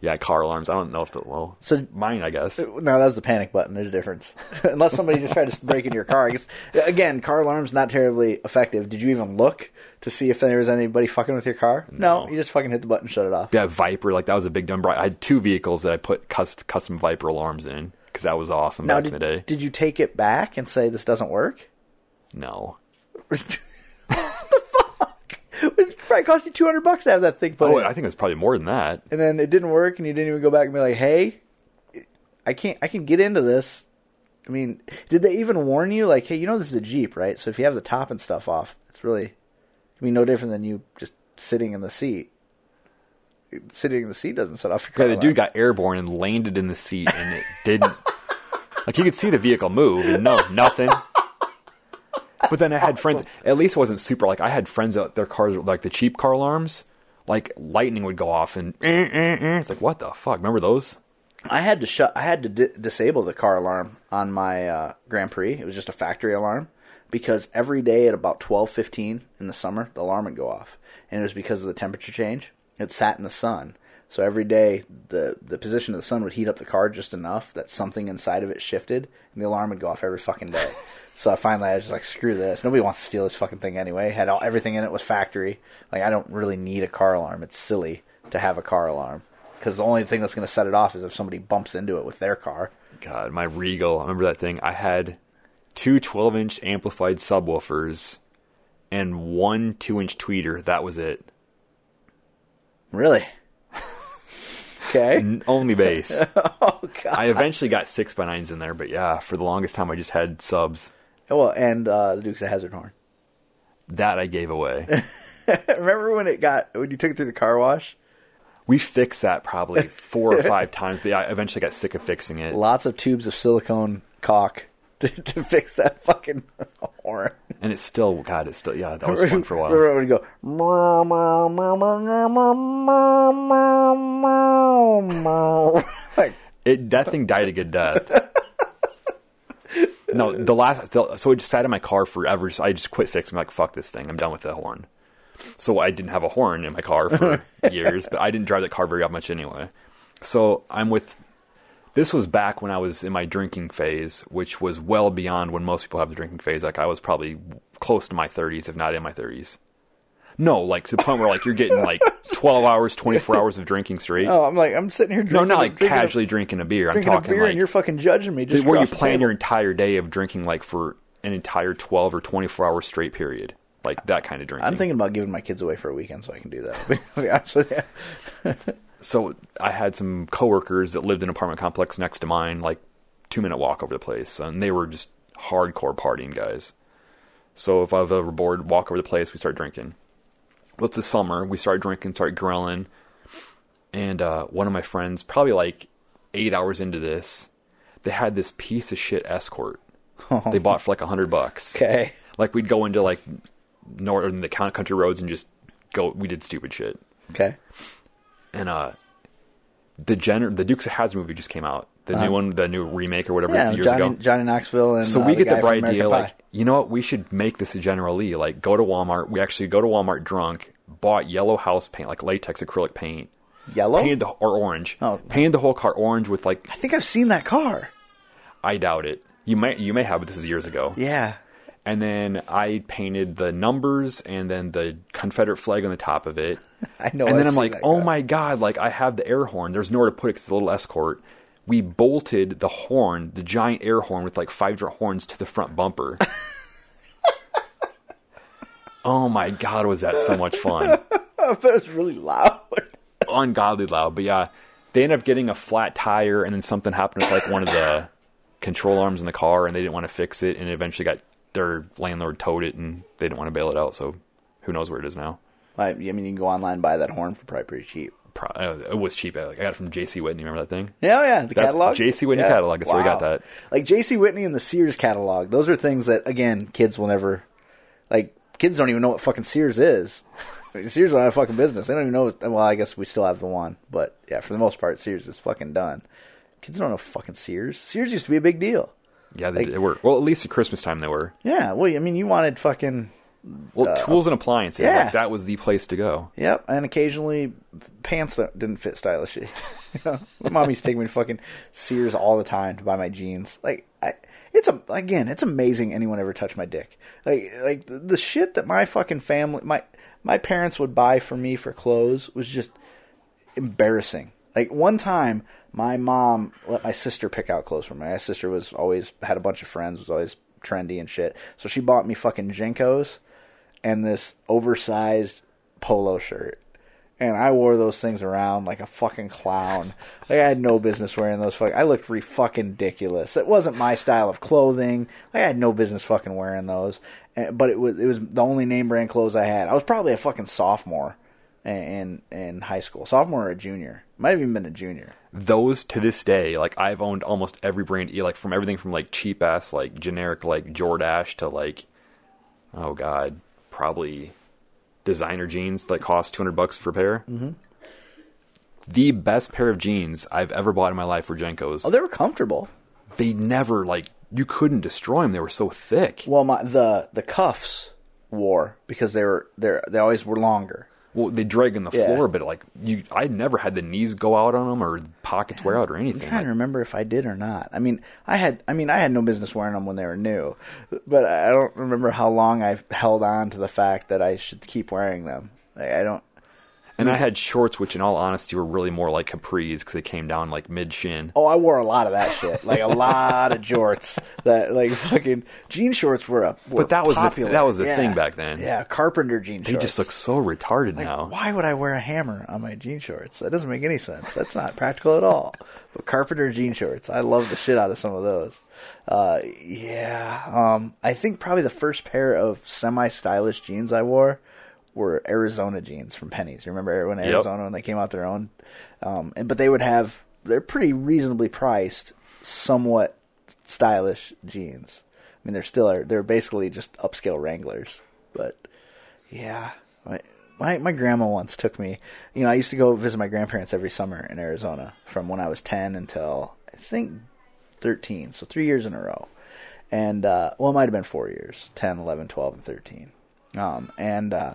Yeah, car alarms. I don't know if the well, So- mine, I guess. No, that was the panic button. There's a difference. Unless somebody just tried to break into your car. I guess, again, car alarms not terribly effective. Did you even look to see if there was anybody fucking with your car? No, No. you just fucking hit the button, shut it off. Yeah, Viper. Like that was a big dumb. I had two vehicles that I put cus- custom Viper alarms in because that was awesome Now, back did, in the day. did you take it back and say this doesn't work? no. It probably cost you two hundred bucks to have that thing oh, put Oh, in. I think it was probably more than that. and then it didn't work, and you didn't even go back and be like, "Hey, I can't, I can get into this." I mean, did they even warn you? Like, hey, you know this is a Jeep, right? So if you have the top and stuff off, it's really, I mean, no different than you just sitting in the seat. Sitting in the seat doesn't set off your car. Yeah, the dude got airborne and landed in the seat, and it didn't. like you could see the vehicle move, and no, nothing. But then I had friends. At least it wasn't super. Like I had friends that their cars, like the cheap car alarms, like lightning would go off and eh, eh, eh. it's like what the fuck? Remember those? I had to shut. I had to di- disable the car alarm on my uh, Grand Prix. It was just a factory alarm because every day at about twelve fifteen in the summer, the alarm would go off, and it was because of the temperature change. It sat in the sun, so every day the the position of the sun would heat up the car just enough that something inside of it shifted, and the alarm would go off every fucking day. so I finally I was just like, screw this. Nobody wants to steal this fucking thing anyway. Had all everything in it was factory. Like I don't really need a car alarm. It's silly to have a car alarm because the only thing that's going to set it off is if somebody bumps into it with their car. God, my Regal. I remember that thing. I had two 12 inch amplified subwoofers and one 2 inch tweeter. That was it. Really? okay. N- only bass. oh god. I eventually got 6 by 9s in there, but yeah, for the longest time I just had subs. Well, and uh, the Dukes of Hazzard horn. That I gave away. Remember when it got when you took it through the car wash? we fixed that probably four or five times, but I eventually got sick of fixing it. Lots of tubes of silicone caulk to, to fix that fucking horn. And it's still, God, it's still, yeah, that was fun for a while. Remember when you go meow, meow, meow, meow, meow, meow, meow, meow, meow. like It that thing died a good death. No, the last the, so I just sat in my car forever. So I just quit fixing. I'm like, fuck this thing. I'm done with the horn. So I didn't have a horn in my car for years, but I didn't drive that car very much anyway. So I'm with. This was back when I was in my drinking phase, which was well beyond when most people have the drinking phase. Like I was probably close to my 30s, if not in my 30s. No, like to the point where like you're getting like 12 hours, 24 hours of drinking straight. oh, I'm like I'm sitting here drinking. no, not like drinking a- casually drinking a beer. I'm drinking a talking beer, like and you're fucking judging me. Just where you plan your entire day of drinking like for an entire 12 or 24 hour straight period like that kind of drinking I'm thinking about giving my kids away for a weekend so I can do that. Be honest with you. so i had some coworkers that lived in an apartment complex next to mine like two minute walk over the place and they were just hardcore partying guys so if i was ever bored walk over the place we start drinking well it's the summer we started drinking start grilling and uh, one of my friends probably like eight hours into this they had this piece of shit escort they bought for like a hundred bucks Okay. Like we'd go into like northern the coun- country roads and just go. We did stupid shit. Okay. And uh, the gener- the Dukes of Hazzard movie just came out. The new one, the new remake or whatever. Yeah, years Johnny, ago. Johnny Knoxville and So uh, we the get the guy bright idea, like you know what, we should make this a General Lee. Like go to Walmart. We actually go to Walmart drunk, bought yellow house paint, like latex acrylic paint, yellow. painted the or orange, Oh. painted the whole car orange with like I think I've seen that car. I doubt it. You may you may have, but this is years ago. Yeah. And then I painted the numbers and then the Confederate flag on the top of it. I know. and then I've I'm like, oh car. my god, like I have the air horn. There's nowhere to put it 'cause it's a little escort. We bolted the horn, the giant air horn with like five different horns to the front bumper. oh my god, was that so much fun? but it's really loud. Ungodly loud, but yeah, they ended up getting a flat tire, and then something happened with like one of the control arms in the car, and they didn't want to fix it, and it eventually got their landlord towed it, and they didn't want to bail it out. So who knows where it is now? I, I mean, you can go online and buy that horn for probably pretty cheap. Pro- uh, it was cheap. I I got it from J.C. Whitney. Remember that thing? Yeah, oh, yeah, the That's catalog. J.C. Whitney catalog. That's where we got that. Like J.C. Whitney and the Sears catalog. Those are things that again, kids will never. Like kids don't even know what fucking Sears is. Sears don't have a fucking business. They don't even know. what- Well, I guess we still have the one, but yeah, for the most part, Sears is fucking done. Kids don't know fucking Sears. Sears used to be a big deal. Yeah, they, Like- they were. Well, at least at Christmas time they were. Yeah, well, I mean, you wanted fucking Well, tools and appliances. Uh, yeah. Like, that was the place to go. Yep, and occasionally pants that didn't fit stylishly. you know, my mom used to take me to fucking Sears all the time to buy my jeans. Like, I, it's a again, it's amazing anyone ever touched my dick. Like, like the, the shit that my fucking family, my my parents would buy for me for clothes was just embarrassing. Like one time, my mom let my sister pick out clothes for me. My sister was always had a bunch of friends, was always trendy and shit. So she bought me fucking JNCOs and this oversized polo shirt. And I wore those things around like a fucking clown. Like I had no business wearing those. Fuck, I looked re fucking ridiculous. It wasn't my style of clothing. I had no business fucking wearing those. And, but it was it was the only name brand clothes I had. I was probably a fucking sophomore in in high school, sophomore or a junior. Might have even been a junior. Those to this day, like I've owned almost every brand, like from everything from like cheap ass, like generic, like Jordache to like, oh god, probably designer jeans that cost 200 bucks for a pair. Mm-hmm. The best pair of jeans I've ever bought in my life were JNCOs. Oh, they were comfortable. they never like you couldn't destroy them. They were so thick. Well, my the the cuffs wore because they were they they always were longer. Well, they drag on the Yeah. floor, but like you, I never had the knees go out on them or pockets wear out or anything. I'm trying to remember if I did or not. I mean, I had I mean I had no business wearing them when they were new, but I don't remember how long I held on to the fact that I should keep wearing them. Like, I don't. And I had shorts, which in all honesty were really more like capris because they came down like mid shin. Oh, I wore a lot of that shit. Like a lot of jorts. That like fucking jean shorts were a. Were But that was the- popular. that was the Yeah. thing back then. Yeah, carpenter jean shorts. They shorts. just look so retarded Like, now. why would I wear a hammer on my jean shorts? That doesn't make any sense. That's not practical at all. But carpenter jean shorts, I love the shit out of some of those. Uh, yeah, um, I think probably the first pair of semi-stylish jeans I wore were Arizona jeans from Penney's. You remember when Yep. Arizona when they came out their own? Um, and, but they would have they're pretty reasonably priced, somewhat stylish jeans. I mean, they're still they're basically just upscale Wranglers, but yeah, my, my my grandma once took me. You know, I used to go visit my grandparents every summer in Arizona from when I was ten until I think thirteen, so three years in a row. And uh, well, it might have been four years 10, 11, 12, and 13. Um, and uh,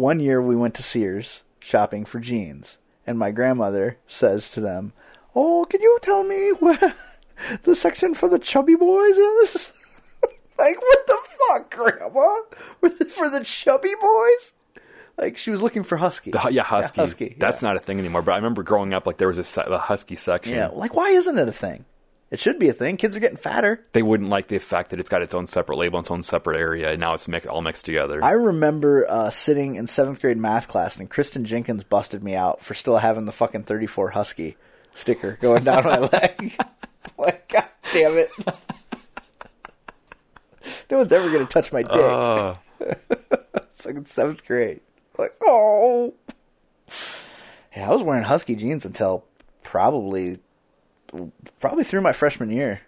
one year we went to Sears shopping for jeans, and my grandmother says to them, "Oh, can you tell me where the section for the chubby boys is?" like, what the fuck, Grandma? For the chubby boys? Like she was looking for husky. The, yeah, husky. husky. That's yeah. not a thing anymore. But I remember growing up, like there was a the husky section. Yeah, like why isn't it a thing? It should be a thing. Kids are getting fatter. They wouldn't like the fact that it's got its own separate label, its own separate area, and now it's mi- all mixed together. I remember uh, sitting in seventh grade math class, and Kristen Jenkins busted me out for still having the fucking thirty-four husky sticker going down my leg. like, god damn it! no one's ever gonna touch my dick. Uh, it's like in seventh grade. Like, oh. Yeah, I was wearing husky jeans until probably, probably through my freshman year,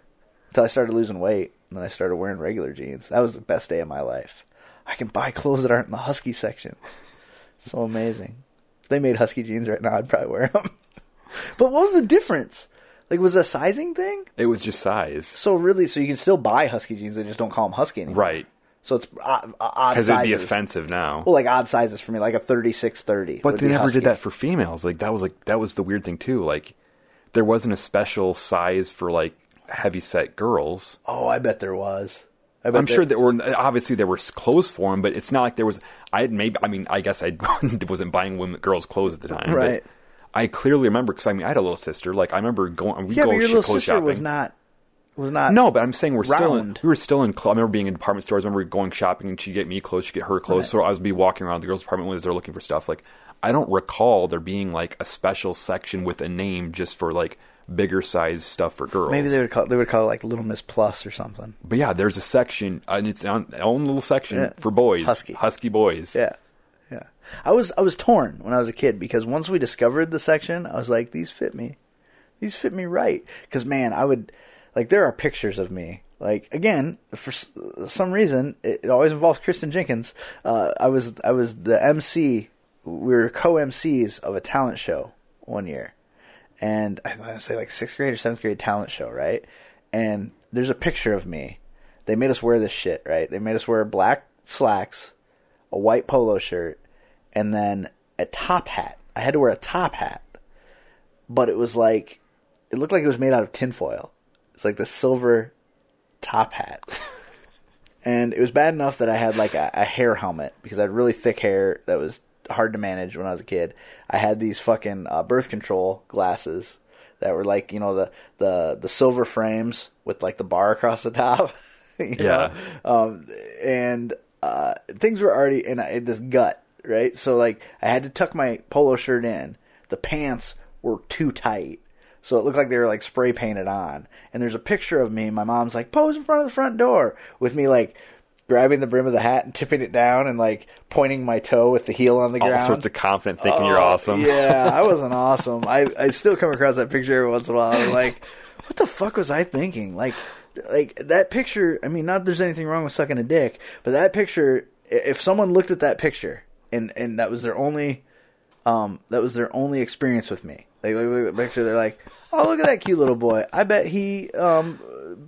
until I started losing weight, and then I started wearing regular jeans. That was the best day of my life. I can buy clothes that aren't in the husky section. So amazing. If they made husky jeans right now, I'd probably wear them. but what was the difference? Like, was it a sizing thing? it was just size, So really, so you can still buy husky jeans, they just don't call them husky anymore. right? So it's odd, odd Because sizes. it'd be offensive now. Well, like odd sizes for me, like a thirty-six thirty. But they never did that for females. Like that was like that was the weird thing too. Like there wasn't a special size for like heavy set girls. Oh, I bet there was. I I'm sure there were obviously there were clothes for them, but it's not like there was. I maybe I mean I guess I wasn't buying women girls clothes at the time, Right. But I clearly remember because I mean I had a little sister. Like I remember going. We Yeah, go but your little sister shopping. was not was not. No, but I'm saying we're still in, we were still in. cl- I remember being in department stores. I remember going shopping and she'd get me clothes, she'd get her clothes. So I would be walking around the girls' department when they're looking for stuff. Like I don't recall there being like a special section with a name just for like bigger size stuff for girls. Maybe they would call they would call it like Little Miss Plus or something. But yeah, there's a section and it's on own little section Yeah. for boys, Husky. husky boys. Yeah, yeah. I was I was torn when I was a kid because once we discovered the section, I was like, these fit me, these fit me right. Because man, I would like there are pictures of me. Like again, for some reason, it, it always involves Kristen Jenkins. Uh, I was I was the MC. We were co MCs of a talent show one year, and I want to say like sixth grade or seventh grade talent show, right? And there's a picture of me. They made us wear this shit, right? They made us wear black slacks, a white polo shirt, and then a top hat. I had to wear a top hat, but it was like it looked like it was made out of tinfoil. It's like the silver top hat. and it was bad enough that I had like a, a hair helmet because I had really thick hair that was hard to manage when I was a kid. I had these fucking uh, birth control glasses that were like you know the the the silver frames with like the bar across the top. you know? Um, and uh, things were already in, in this gut, right? So like I had to tuck my polo shirt in. The pants were too tight. So it looked like they were like spray painted on. And there's a picture of me. My mom's like, pose in front of the front door with me like grabbing the brim of the hat and tipping it down and like pointing my toe with the heel on the ground. All sorts of confident thinking you're Oh, awesome. Yeah, I wasn't awesome. I, I still come across that picture every once in a while. I'm like, what the fuck was I thinking? Like, like that picture. I mean, not that there's anything wrong with sucking a dick, but that picture. If someone looked at that picture and and that was their only, um, that was their only experience with me. Like, look, look at the picture, they're like, "Oh, look at that cute little boy." I bet he um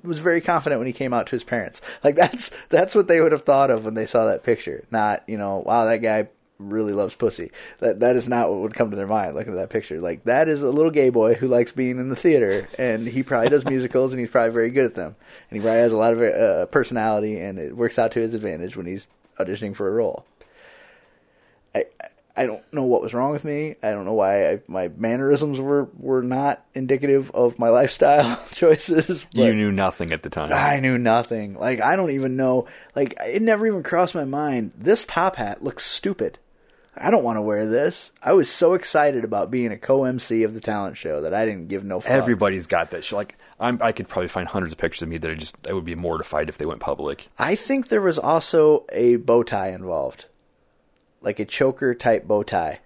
was very confident when he came out to his parents. Like that's that's what they would have thought of when they saw that picture. Not you know, wow, that guy really loves pussy. That that is not what would come to their mind looking at that picture. Like that is a little gay boy who likes being in the theater, and he probably does musicals, and he's probably very good at them, and he probably has a lot of uh, personality, and it works out to his advantage when he's auditioning for a role. I I don't know what was wrong with me. I don't know why I, my mannerisms were were not indicative of my lifestyle choices. You knew nothing at the time. I knew nothing. Like I don't even know. Like it never even crossed my mind. This top hat looks stupid. I don't want to wear this. I was so excited about being a co-MC of the talent show that I didn't give no. Fucks. Everybody's got that shit. Like I'm, I could probably find hundreds of pictures of me that are just I would be mortified if they went public. I think there was also a bow tie involved, like a choker type bow tie.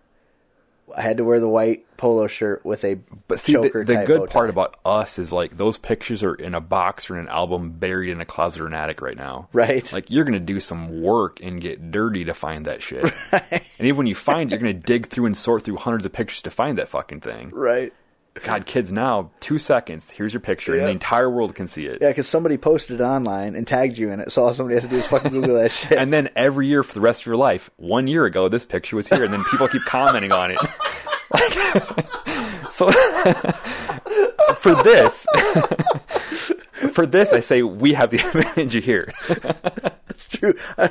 I had to wear the white polo shirt with a But see, the, choker the type good part about us is like those pictures are in a box or in an album buried in a closet or an attic right now. Right. Like you're gonna do some work and get dirty to find that shit. Right. And even when you find it, you're gonna dig through and sort through hundreds of pictures to find that fucking thing. right. God, kids now, two seconds, here's your picture, and the entire world can see it. Yeah, because somebody posted it online and tagged you in it, so all somebody has to do is fucking Google that shit. And then every year for the rest of your life, one year ago, this picture was here, and then people keep commenting on it. so for this, for this, I say we have the advantage here. It's true. I,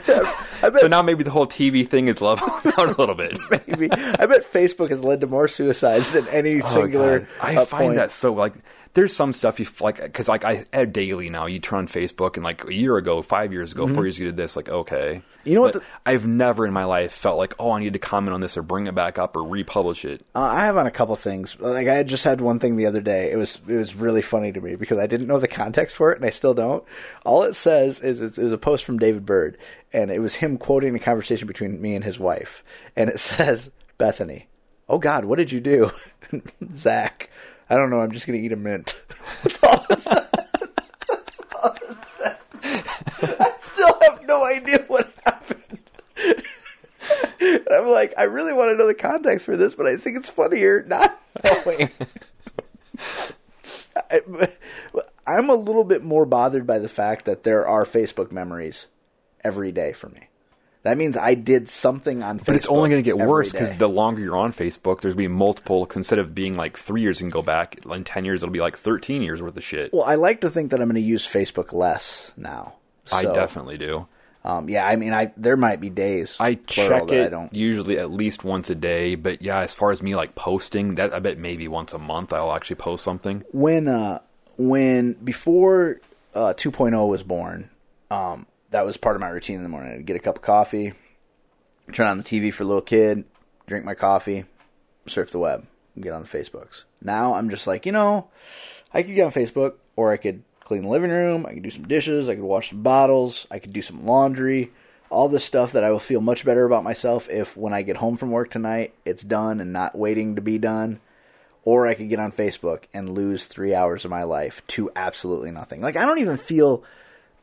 I bet So now maybe the whole TV thing is leveled out a little bit. maybe. I bet Facebook has led to more suicides than any singular. Oh, God. I uh, find point. that so like. There's some stuff you like because like I add daily now. You turn on Facebook and like a year ago, five years ago, four years ago, you did this. Like okay, Mm-hmm. You know what the- I've never in my life felt like oh I need to comment on this or bring it back up or republish it. Uh, I have on a couple things. Like I just had one thing the other day. It was it was really funny to me because I didn't know the context for it, and I still don't. All it says is it was a post from David Bird, and it was him quoting a conversation between me and his wife, and it says Bethany, "Oh God, what did you do?" Zach, I don't know. I'm just gonna eat a mint. That's all it said. That's all it said. I still have no idea what happened. And I'm like, I really want to know the context for this, but I think it's funnier not knowing. I, I'm a little bit more bothered by the fact that there are Facebook memories every day for me. That means I did something on Facebook. But it's only going to get worse because the longer you're on Facebook, there's going to be multiple. Instead of being like three years, you can go back. In 10 years, it'll be like 13 years worth of shit. Well, I like to think that I'm going to use Facebook less now. I definitely do. Um, yeah, I mean, I there might be days. I check it I don't. usually at least once a day. But yeah, as far as me like posting, that I bet maybe once a month I'll actually post something. when uh when before uh 2.0 was born um that was part of my routine in the morning. I'd get a cup of coffee turn on the tv for a little kid drink my coffee surf the web get on the facebooks. Now i'm just like you know i could get on facebook or i could clean the living room i could do some dishes i could wash some bottles i could do some laundry all this stuff that i will feel much better about myself if when i get home from work tonight it's done and not waiting to be done. Or I could get on Facebook and lose three hours of my life to absolutely nothing. Like I don't even feel,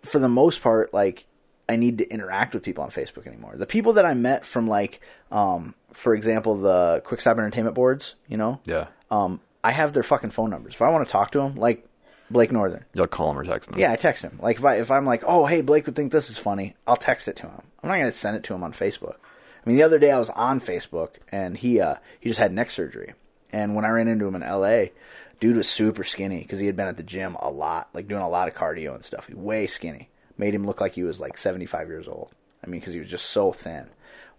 for the most part, like I need to interact with people on Facebook anymore. The people that I met from like, um, for example, the Quick Stop Entertainment boards, you know, Yeah, um, I have their fucking phone numbers. If I want to talk to them, like Blake Northern, you'll call him or text him. yeah, I text him. Like if I if I'm like, oh hey, Blake would think this is funny, I'll text it to him. I'm not gonna send it to him on Facebook. I mean, the other day I was on Facebook and he uh he just had neck surgery, and when I ran into him in L.A., dude was super skinny because he had been at the gym a lot, like doing a lot of cardio and stuff. Way skinny, made him look like he was like 75 years old. I mean, because he was just so thin.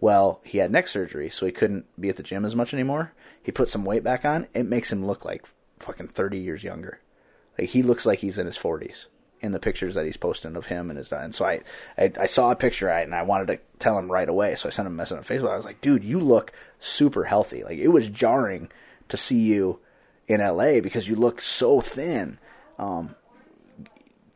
Well, he had neck surgery, so he couldn't be at the gym as much anymore. He put some weight back on. It makes him look like fucking 30 years younger. Like he looks like he's in his 40s in the pictures that he's posting of him and his and so I, I I saw a picture and I wanted to tell him right away so I sent him a message on Facebook I was like dude you look super healthy like it was jarring to see you in LA because you look so thin um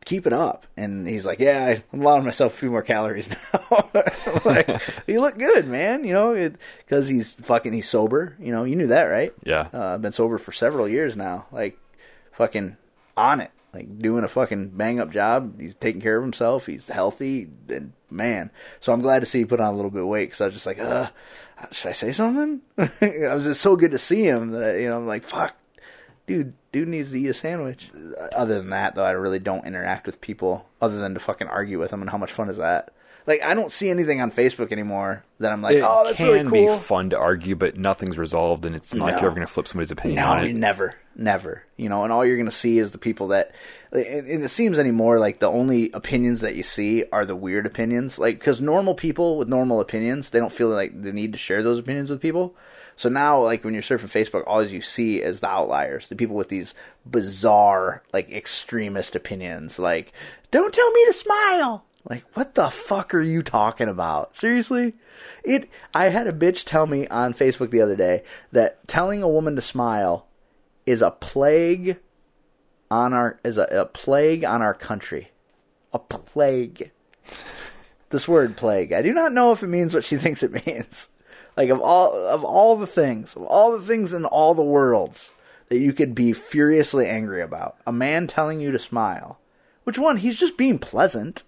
keep it up and he's like yeah I'm allowing myself a few more calories now like you look good man you know because he's fucking he's sober you know you knew that right Yeah. uh, I've been sober for several years now. Like, fucking on it. like doing a fucking bang up job. He's taking care of himself. He's healthy, and man. So I'm glad to see he put on a little bit of weight because I was just like, uh, should I say something? I was just so good to see him that you know I'm like, fuck, dude, dude needs to eat a sandwich. Other than that, though, I really don't interact with people other than to fucking argue with them. And how much fun is that? Like, I don't see anything on Facebook anymore that I'm like, it oh, that's can really cool. It can be fun to argue, but nothing's resolved, and it's not like you're ever going to flip somebody's opinion No, on you it. never, never. You know, and all you're going to see is the people that, and and it seems anymore like the only opinions that you see are the weird opinions. Like, because normal people with normal opinions, they don't feel like the need to share those opinions with people. So now, like when you're surfing Facebook, all you see is the outliers, the people with these bizarre, like extremist opinions. Like, don't tell me to smile. Like, what the fuck are you talking about? Seriously? It. I had a bitch tell me on Facebook the other day that telling a woman to smile is a plague on our is a, a plague on our country. A plague. this word plague. I do not know if it means what she thinks it means. Like of all of all the things, of all the things in all the worlds that you could be furiously angry about, a man telling you to smile. Which one? He's just being pleasant.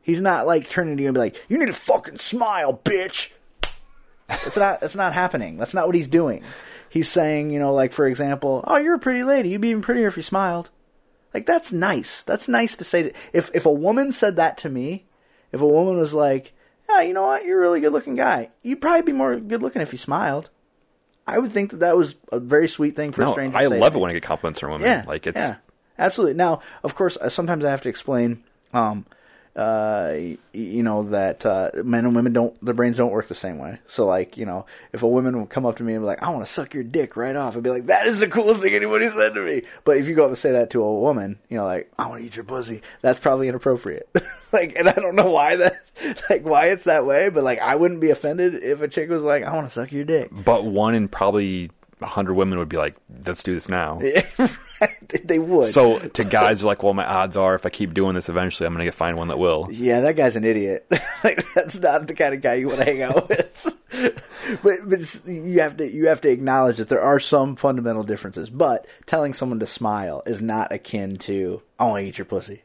He's not like turning to you and be like, "You need to fucking smile, bitch." That's not. That's not happening. That's not what he's doing. He's saying, you know, like for example, "Oh, you're a pretty lady. You'd be even prettier if you smiled." Like that's nice. That's nice to say. To, if if a woman said that to me, if a woman was like, "Yeah, you know what? You're a really good looking guy. You'd probably be more good looking if you smiled." I would think that that was a very sweet thing for a stranger. I to say to love it when I get compliments from women. Yeah, like it's yeah, absolutely. Now, of course, uh, sometimes I have to explain, um, uh, you know that uh, men and women don't their brains don't work the same way. So, like, you know, if a woman would come up to me and be like, "I want to suck your dick right off," I'd be like, "That is the coolest thing anybody said to me." But if you go up and say that to a woman, you know, like, "I want to eat your pussy," that's probably inappropriate. like, and I don't know why that, like, why it's that way. But like, I wouldn't be offended if a chick was like, "I want to suck your dick." but one in probably hundred women would be like, "Let's do this now." they would. So to guys are like, well, my odds are if I keep doing this, eventually I'm gonna find one that will. Yeah, that guy's an idiot. like that's not the kind of guy you want to hang out with. but but you have to you have to acknowledge that there are some fundamental differences. But telling someone to smile is not akin to I want to eat your pussy.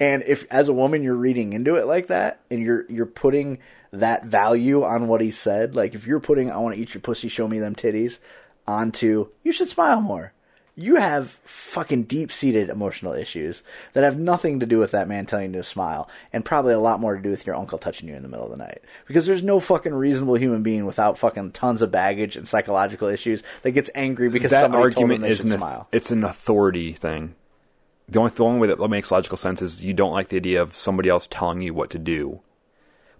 And if as a woman you're reading into it like that, and you're you're putting that value on what he said, like if you're putting I want to eat your pussy, show me them titties, onto you should smile more. You have fucking deep seated emotional issues that have nothing to do with that man telling you to smile, and probably a lot more to do with your uncle touching you in the middle of the night. Because there's no fucking reasonable human being without fucking tons of baggage and psychological issues that gets angry because that somebody told them argument they is should an, smile. it's an authority thing. The only the only way that makes logical sense is you don't like the idea of somebody else telling you what to do.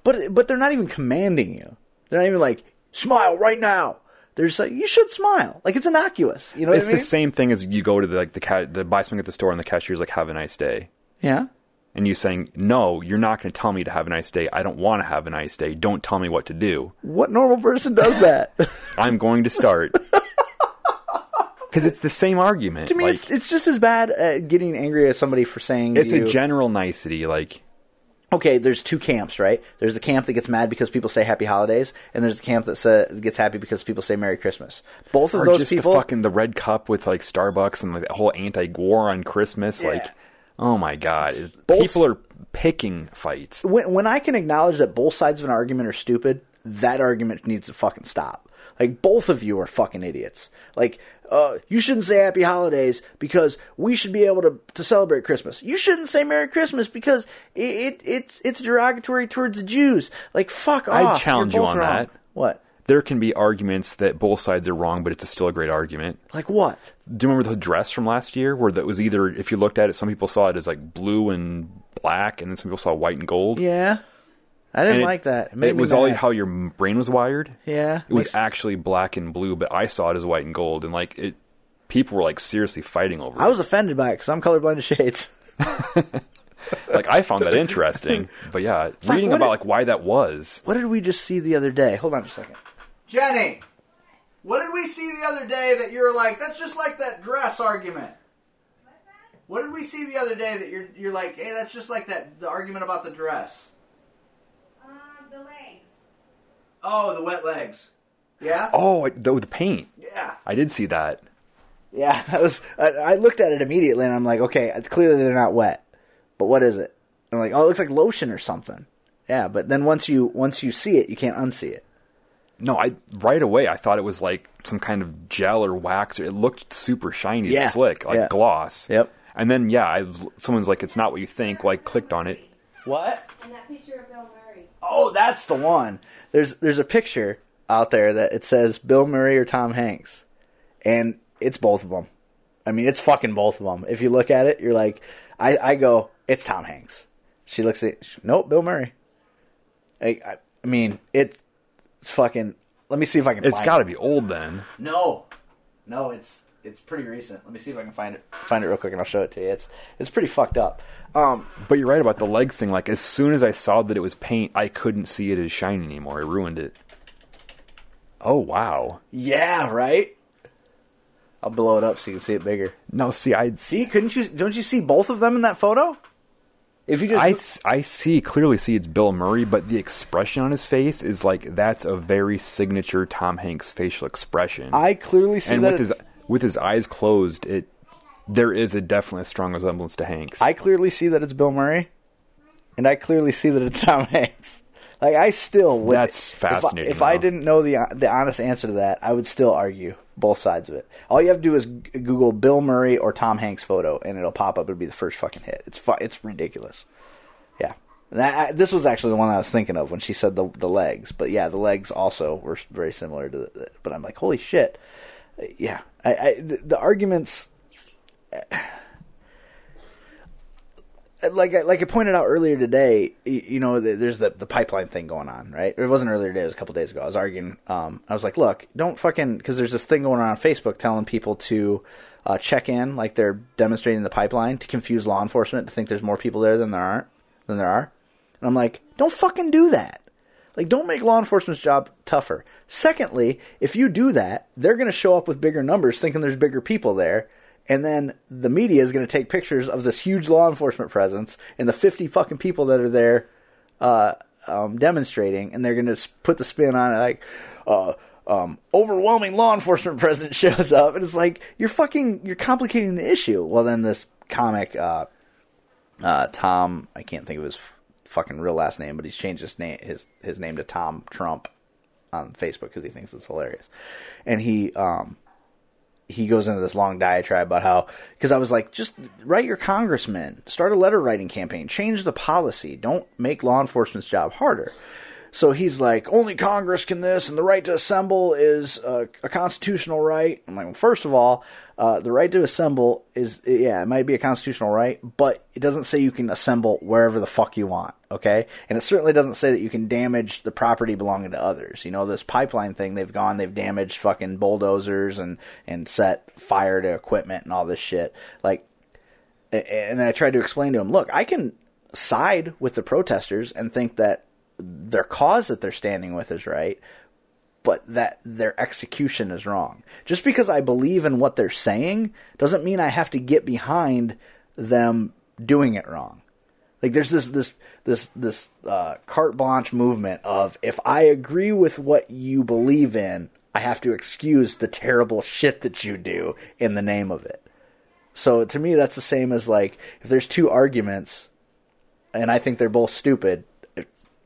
But but they're not even commanding you. They're not even like smile right now. They're just like you should smile. Like it's innocuous. You know what it's I mean? the same thing as you go to the like the cat the buy something at the store and the cashier's like have a nice day. Yeah. And you saying, No, you're not gonna tell me to have a nice day. I don't wanna have a nice day. Don't tell me what to do. What normal person does that? I'm going to start. Because it's the same argument. to me, like, it's, it's just as bad getting angry at somebody for saying it's you, a general nicety. Like okay, there's two camps, right? There's the camp that gets mad because people say Happy Holidays, and there's the camp that sa gets happy because people say Merry Christmas. Both of or those just people, the fucking the red cup with like Starbucks and like the whole anti-war on Christmas. Like, oh my god, Both- people are picking fights. when when I can acknowledge that both sides of an argument are stupid, that argument needs to fucking stop. Like both of you are fucking idiots. Like uh, you shouldn't say Happy Holidays because we should be able to to celebrate Christmas. You shouldn't say Merry Christmas because it, it it's it's derogatory towards the Jews. Like fuck off. I challenge you on wrong. that. What? There can be arguments that both sides are wrong, but it's still a great argument. Like what? Do you remember the dress from last year, where that was either if you looked at it, some people saw it as like blue and black, and then some people saw white and gold. Yeah. I didn't And it- like that. It, made me was all how your brain was wired. Yeah. It was Makes- actually black and blue, but I saw it as white and gold, and like it, people were like seriously fighting over it. I was offended by it because I'm colorblind to shades. like I found that interesting, but yeah, Fuck, reading what about did- like why that was. What did we just see the other day? Hold on just a second. Jenny, what did we see the other day that you're like, that's just like that dress argument? What did we see the other day that you're you're like, hey, that's just like that the argument about the dress? The legs. Oh, the wet legs. Yeah? Oh, though the paint. Yeah. I did see that. Yeah, I was. I, I looked at it immediately, and I'm like, okay, it's clearly they're not wet, but what is it? And I'm like, oh, it looks like lotion or something. Yeah, but then once you once you see it, you can't unsee it. No, I right away I thought it was like some kind of gel or wax. Or it looked super shiny, Yeah, and slick, like yeah. gloss. Yep. And then yeah, I, someone's like, "It's not what you think." Well, I clicked on it. What? And that picture of Bill Murray. Oh, that's the one. There's there's a picture out there that it says Bill Murray or Tom Hanks, and it's both of them. I mean, it's fucking both of them. If you look at it, you're like, I I go, it's Tom Hanks. She looks at, nope, Bill Murray. I I, I mean, it, it's fucking. Let me see if I can. It's got to it. be old then. No, no, it's it's pretty recent. Let me see if I can find it find it real quick, and I'll show it to you. It's it's pretty fucked up. Um, But you're right about the legs thing. Like as soon as I saw that it was paint, I couldn't see it as shiny anymore. It ruined it. Oh wow. yeah, right. I'll blow it up so you can see it bigger. No, see, I See, couldn't you? Don't you see both of them in that photo? If you just, I, I see clearly see it's Bill Murray, but the expression on his face is like that's a very signature Tom Hanks facial expression. I clearly see and that. with his with his eyes closed, it there is a definitely strong resemblance to Hanks. I clearly see that it's Bill Murray, and I clearly see that it's Tom Hanks. Like I still would. That's if I- fascinating, If, I, didn't know the the honest answer to that, I would still argue both sides of it. All you have to do is Google Bill Murray or Tom Hanks photo, and it'll pop up. It'll be the first fucking hit. It's fu- It's ridiculous. Yeah. That, I, this was actually the one I was thinking of when she said the the legs, but yeah, the legs also were very similar to. The, but I'm like, holy shit, yeah. I, I the, the arguments like I, like I pointed out earlier today, y- you know, th- there's the the pipeline thing going on, right? It wasn't earlier today; it was a couple days ago. I was arguing. Um, I was like, "Look, don't fucking," because there's this thing going on on Facebook telling people to uh, check in, like they're demonstrating the pipeline to confuse law enforcement to think there's more people there than there aren't than there are. And I'm like, don't fucking do that. Like, don't make law enforcement's job tougher. Secondly, if you do that, they're going to show up with bigger numbers, thinking there's bigger people there, and then the media is going to take pictures of this huge law enforcement presence and the 50 fucking people that are there uh, um, demonstrating, and they're going to put the spin on it like, uh, um, overwhelming law enforcement presence shows up, and it's like you're fucking you're complicating the issue. Well, then this comic, uh, uh, Tom, I can't think of his fucking real last name, but he's changed his name his his name to Tom Trump on Facebook because he thinks it's hilarious, and he um he goes into this long diatribe about how because I was like, just write your congressman, start a letter writing campaign, change the policy, don't make law enforcement's job harder. So he's like, only Congress can this, and the right to assemble is a, a constitutional right. I'm like, well, first of all, uh, the right to assemble is, yeah, it might be a constitutional right, but it doesn't say you can assemble wherever the fuck you want, okay? And it certainly doesn't say that you can damage the property belonging to others. You know, this pipeline thing, they've gone, they've damaged fucking bulldozers and, and set fire to equipment and all this shit. Like, and then I tried to explain to him, look, I can side with the protesters and think that their cause that they're standing with is right, but that their execution is wrong. Just because I believe in what they're saying doesn't mean I have to get behind them doing it wrong. Like there's this this this this uh, carte blanche movement of if I agree with what you believe in, I have to excuse the terrible shit that you do in the name of it. So to me, that's the same as like if there's two arguments, and I think they're both stupid.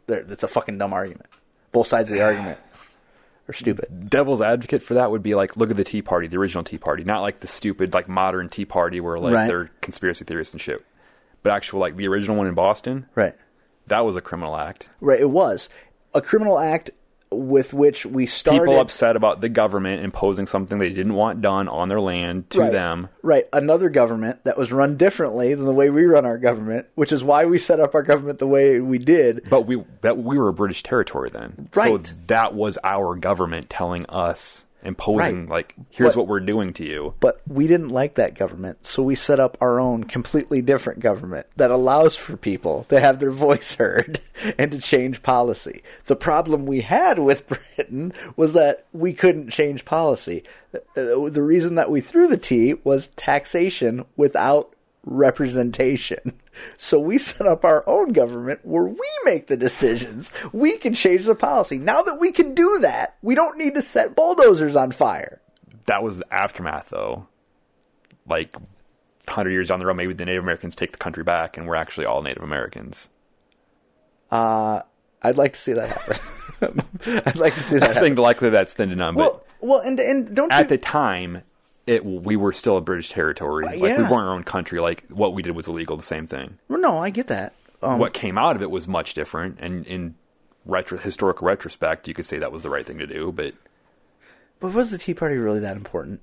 They're- It's a fucking dumb argument. Both sides of the argument are stupid. Devil's advocate for that would be like, look at the Tea Party, the original Tea Party, not like the stupid like modern Tea Party where like Right. they're conspiracy theorists and shit, but actual like the original one in Boston. Right. That was a criminal act. Right. It was a criminal act with which we started. People upset about the government imposing something they didn't want done on their land to right, them. Right. Another government that was run differently than the way we run our government, which is why we set up our government the way we did. But we that we were a British territory then, Right. so that was our government telling us, imposing Right. like, here's But- what we're doing to you. But we didn't like that government, so we set up our own completely different government that allows for people to have their voice heard and to change policy. The problem we had with Britain was that we couldn't change policy. Uh, The reason that we threw the tea was taxation without representation. So we set up our own government where we make the decisions. We can change the policy. Now that we can do that, we don't need to set bulldozers on fire. That was the aftermath, though. like 100 years down the road, maybe the Native Americans take the country back and we're actually all Native Americans. Uh, I'd like to see that happen. I'd like to see that I happen. think the likelihood that's thin to none, but Well, well, and and don't at you? the time, it we were still a British territory. Like we weren't our own country. Like what we did was illegal. The same thing. well, no, I get that. Um, what came out of it was much different, and in retro historical retrospect, you could say that was the right thing to do. But But was the Tea Party really that important?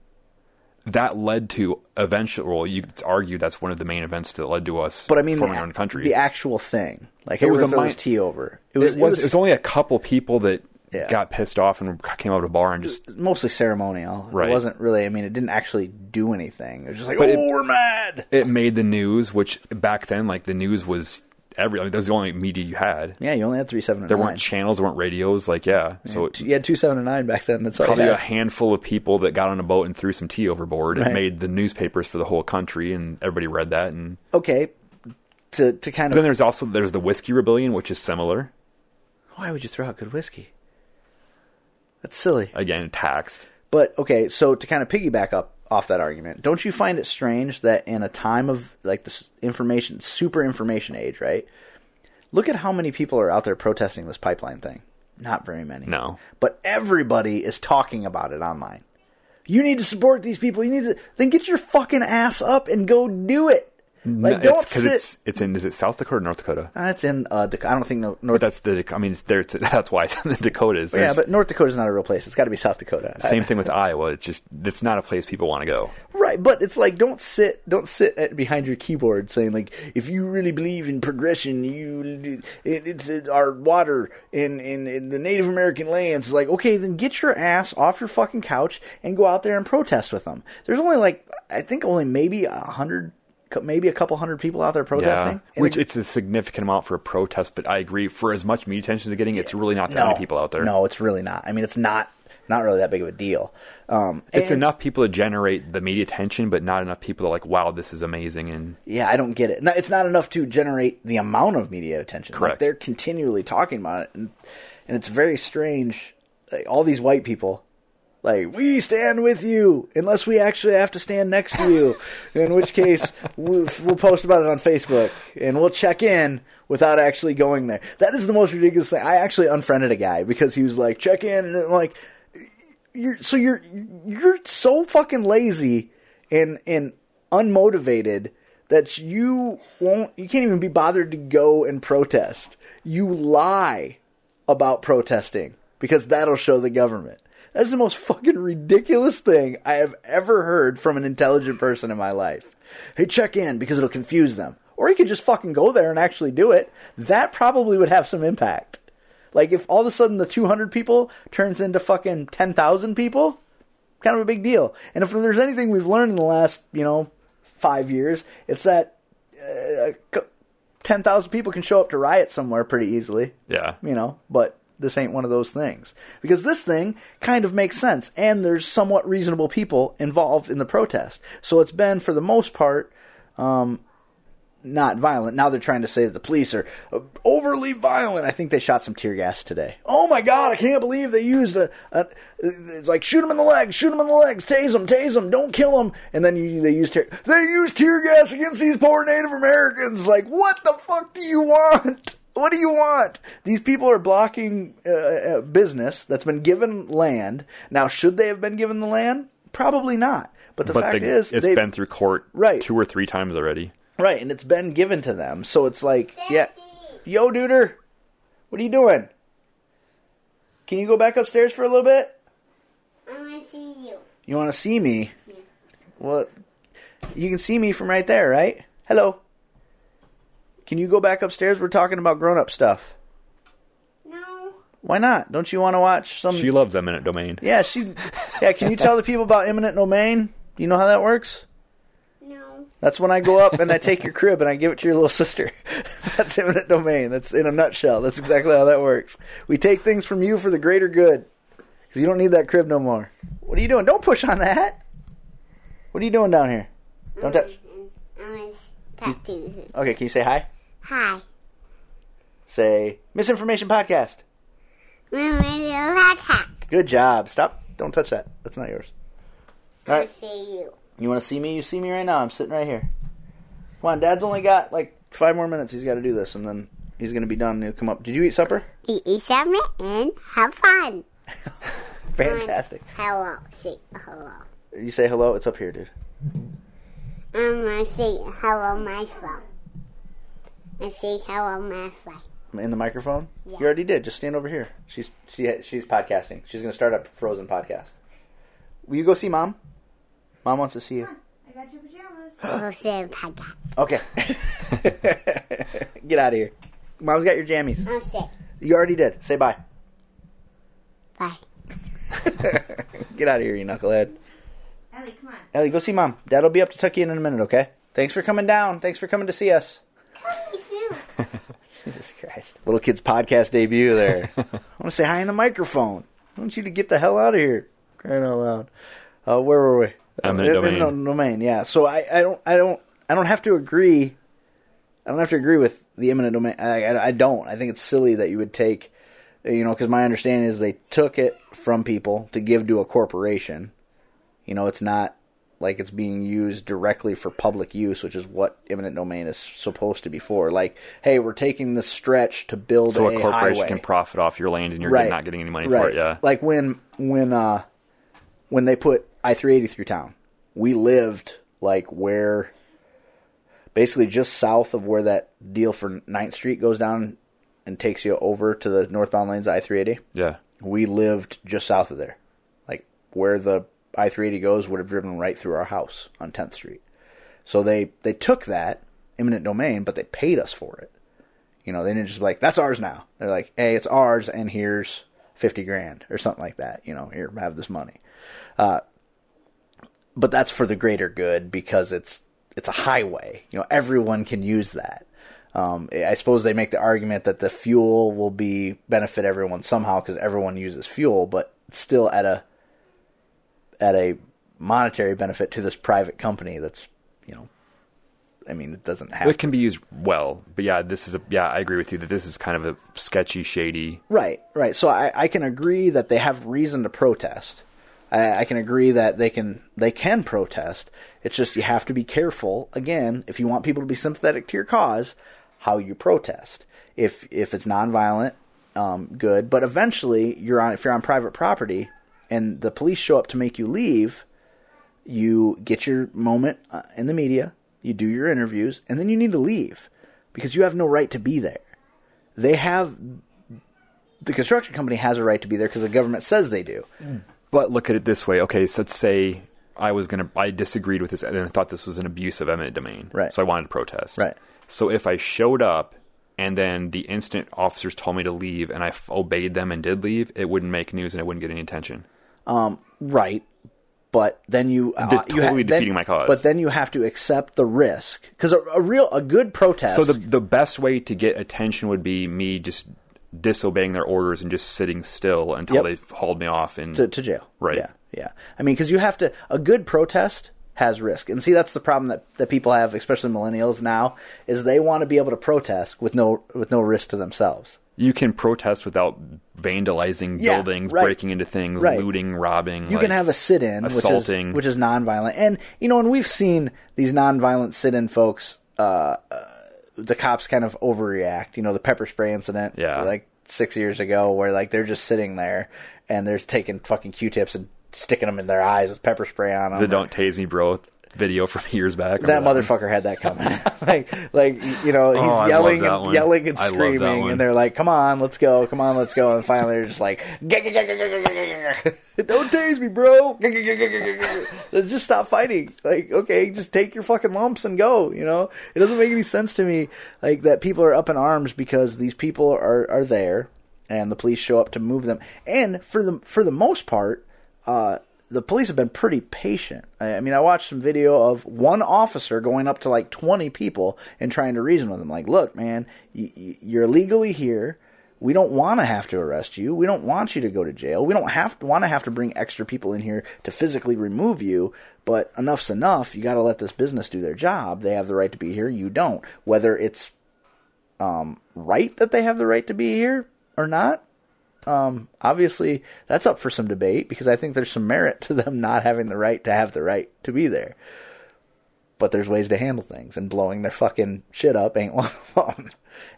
that led to eventually. Well, you could argue that's one of the main events that led to us. But I mean, forming the, our own country. the actual thing, like It it was was a mi- tea over. It it was, was, it was, only a couple people that Yeah. got pissed off and came out of a bar and just mostly ceremonial. Right. It wasn't really. I mean, it didn't actually do anything. It was just like, But oh, it- we're mad. it made the news. Which back then, like the news was every. I mean, that was the only media you had. Yeah, you only had three, seven, There nine. weren't channels, there weren't radios. Like yeah, so it, you had two, seven, and nine back then. That's probably you a handful of people that got on a boat and threw some tea overboard and Right. made the newspapers for the whole country, and everybody read that. And Okay, to to kind of then there's also there's the whiskey rebellion, which is similar. why would you throw out good whiskey? That's silly. Again, taxed. But okay, so to kind of piggyback up off that argument, don't you find it strange that in a time of like this information, super information age, right? Look at how many people are out there protesting this pipeline thing. Not very many. No. But everybody is talking about it online. You need to support these people. You need to then get your fucking ass up and go do it. Like No, don't it's sit. it's it's in is it South Dakota or North Dakota? That's in uh, I don't think no, But North. that's the I mean it's there. It's, that's why it's in the Dakotas. yeah, but North Dakota's not a real place. It's got to be South Dakota. same thing with Iowa. It's just it's not a place people want to go. Right, but it's like don't sit don't sit at, behind your keyboard saying like if you really believe in progression, you it, it's uh, our water in, in in the Native American lands. It's like okay, then get your ass off your fucking couch and go out there and protest with them. There's only like I think only maybe a hundred, maybe a couple hundred people out there protesting. Yeah, which it's a significant amount for a protest. But I agree, for as much media attention as they're getting, it's really not that many people out there. No, it's really not. I mean, it's not not really that big of a deal. Um, It's and- enough people to generate the media attention, but not enough people to like, wow, this is amazing. And Yeah, I don't get it. No, It's not enough to generate the amount of media attention. Like, Correct. they're continually talking about it, and, and it's very strange. Like, all these white people, like we stand with you unless we actually have to stand next to you. in which case, we'll, we'll post about it on Facebook and we'll check in without actually going there. That is the most ridiculous thing. I actually unfriended a guy because he was like, check in, and I'm like, you're so you're you're so fucking lazy and and unmotivated that you won't you can't even be bothered to go and protest. You lie about protesting because that'll show the government. That's the most fucking ridiculous thing I have ever heard from an intelligent person in my life. Hey, check in because it'll confuse them. Or he could just fucking go there and actually do it. That probably would have some impact. Like if all of a sudden the 200 people turns into fucking 10,000 people, kind of a big deal. And if there's anything we've learned in the last, you know, five years, it's that uh, 10,000 people can show up to riot somewhere pretty easily, yeah, you know, but this ain't one of those things. Because this thing kind of makes sense, and there's somewhat reasonable people involved in the protest. So it's been, for the most part, um, not violent. Now they're trying to say that the police are uh, overly violent. I think they shot some tear gas today. Oh my god, I can't believe they used a, a it's like shoot them in the legs, shoot them in the legs, tase them, tase them, don't kill them. And then you, they use tear they use tear gas against these poor Native Americans. Like what the fuck do you want? What do you want? These people are blocking uh, uh, business that's been given land. Now, should they have been given the land? Probably not. But the but fact the- is, it's they've- been through court Right. two or three times already. Right, and it's been given to them. So it's like, yeah. Yo, duder, what are you doing? Can you go back upstairs for a little bit? I want to see you. You want to see me? Yeah. Well, you can see me from right there, right? Hello. Can you go back upstairs? We're talking about grown up stuff. No. Why not? Don't you want to watch some? She loves eminent domain. yeah, she. Yeah, can you tell the people about eminent domain? Do you know how that works? No. That's when I go up and I take your crib and I give it to your little sister. That's eminent domain. That's in a nutshell. That's exactly how that works. We take things from you for the greater good. Because you don't need that crib no more. What are you doing? Don't push on that. What are you doing down here? Don't touch. I want to talk to you. Okay, can you say hi? Hi. Say misinformation podcast. Podcast. Good job. Stop. Don't touch that. That's not yours. All I right. see you. You want to see me? You see me right now. I'm sitting right here. Come on, Dad's only got like five more minutes. He's got to do this, and then he's gonna be done. And He'll come up. Did you eat supper? You eat supper and have fun. Fantastic. Hello. Say hello. You say hello. It's up here, dude. I'm gonna say hello, my phone. And say hello, my phone. In the microphone. Yeah. You already did. Just stand over here. She's she she's podcasting. She's gonna start up Frozen podcast. Will you go see mom? Mom wants to see you. I got your pajamas. We'll say podcast. Okay. Get out of here. Mom's got your jammies. I'll say You already did. Say bye. bye. Get out of here, you knucklehead. Ellie, come on. Ellie, go see mom. Dad'll be up to tuck you in in a minute, okay? Thanks for coming down. Thanks for coming to see us. Jesus Christ. Little kid's podcast debut there. I want to say hi in the microphone. I want you to get the hell out of here. Crying out loud. Uh, where were we? Eminent Uh, domain. eminent domain, yeah. So I, I don't I don't I don't have to agree I don't have to agree with the eminent domain. I, I, I don't. I think it's silly that you would take, you know, because my understanding is they took it from people to give to a corporation. You know, it's not like it's being used directly for public use, which is what eminent domain is supposed to be for. Like, hey, we're taking this stretch to build So a a corporation highway. can profit off your land and you're Right. not getting any money right. for it. Yeah. Like when when uh when they put I three eighty through town, we lived like where basically just south of where that deal for 9th Street goes down and takes you over to the northbound lanes I three eighty. Yeah. We lived just south of there. Like where the I three eighty goes would have driven right through our house on tenth Street. So they they took that eminent domain, but they paid us for it. You know, they didn't just be like, that's ours now. They're like, hey, it's ours, and here's 50 grand or something like that. You know, here, have this money. Uh, but that's for the greater good because it's it's a highway. You know, everyone can use that. Um, I suppose they make the argument that the fuel will be benefit everyone somehow because everyone uses fuel, but still at a at a monetary benefit to this private company that's you know I mean it doesn't have It can be used well, but yeah, this is a yeah. I agree with you that this is kind of a sketchy, shady. Right, right. So I, I can agree that they have reason to protest. I, I can agree that they can they can protest. It's just you have to be careful. Again, if you want people to be sympathetic to your cause, how you protest. If if it's nonviolent, um, good. But eventually, you're on if you're on private property, and the police show up to make you leave, you get your moment uh, in the media, you do your interviews, and then you need to leave because you have no right to be there. They have the construction company has a right to be there because the government says they do. But look at it this way. Okay, so let's say I was gonna, I disagreed with this, and I thought this was an abuse of eminent domain. Right. So I wanted to protest. Right. So if I showed up, and then the instant officers told me to leave, and I f- obeyed them and did leave, it wouldn't make news and it wouldn't get any attention. Um, right. But then you, uh, De- you totally then- defeating my cause. But then you have to accept the risk because a, a real a good protest. So the the best way to get attention would be me just disobeying their orders and just sitting still until Yep. they hauled me off and to, to jail. Right. Yeah. Yeah. I mean, because you have to. A good protest has risk, and see that's the problem that, that people have, especially millennials now, is they want to be able to protest with no with no risk to themselves. You can protest without vandalizing Yeah, buildings, right. breaking into things, Right. looting, robbing. You like, can have a sit-in, assaulting. which is which is nonviolent, and you know, and we've seen these nonviolent sit-in folks. Uh, uh, the cops kind of overreact. You know, the pepper spray incident, Yeah. like six years ago, where like they're just sitting there and they're taking fucking Q-tips and sticking them in their eyes with pepper spray on them. the "Don't Tase Me, Bro" video from years back. that Remember motherfucker had that coming. like, like you know, he's Oh, yelling and one. yelling and that screaming, and they're like, "Come on, let's go! Come on, let's go!" And finally, they're just like, "Gah, gah, gah, gah, gah, gah, gah, gah. "Don't tase me, bro! Gah, gah, gah, gah, gah, gah, gah." Let's just stop fighting. Like, okay, just take your fucking lumps and go. You know, it doesn't make any sense to me like that. People are up in arms because these people are are there, and the police show up to move them. And for the for the most part, uh, the police have been pretty patient. I, I mean, I watched some video of one officer going up to like 20 people and trying to reason with them. Like, look, man, y- y- you're legally here. We don't want to have to arrest you. We don't want you to go to jail. We don't have to want to have to bring extra people in here to physically remove you. But enough's enough. You got to let this business do their job. They have the right to be here. You don't. Whether it's um, right that they have the right to be here or not, um, obviously that's up for some debate because I think there's some merit to them not having the right to have the right to be there. But there's ways to handle things, and blowing their fucking shit up ain't one of them.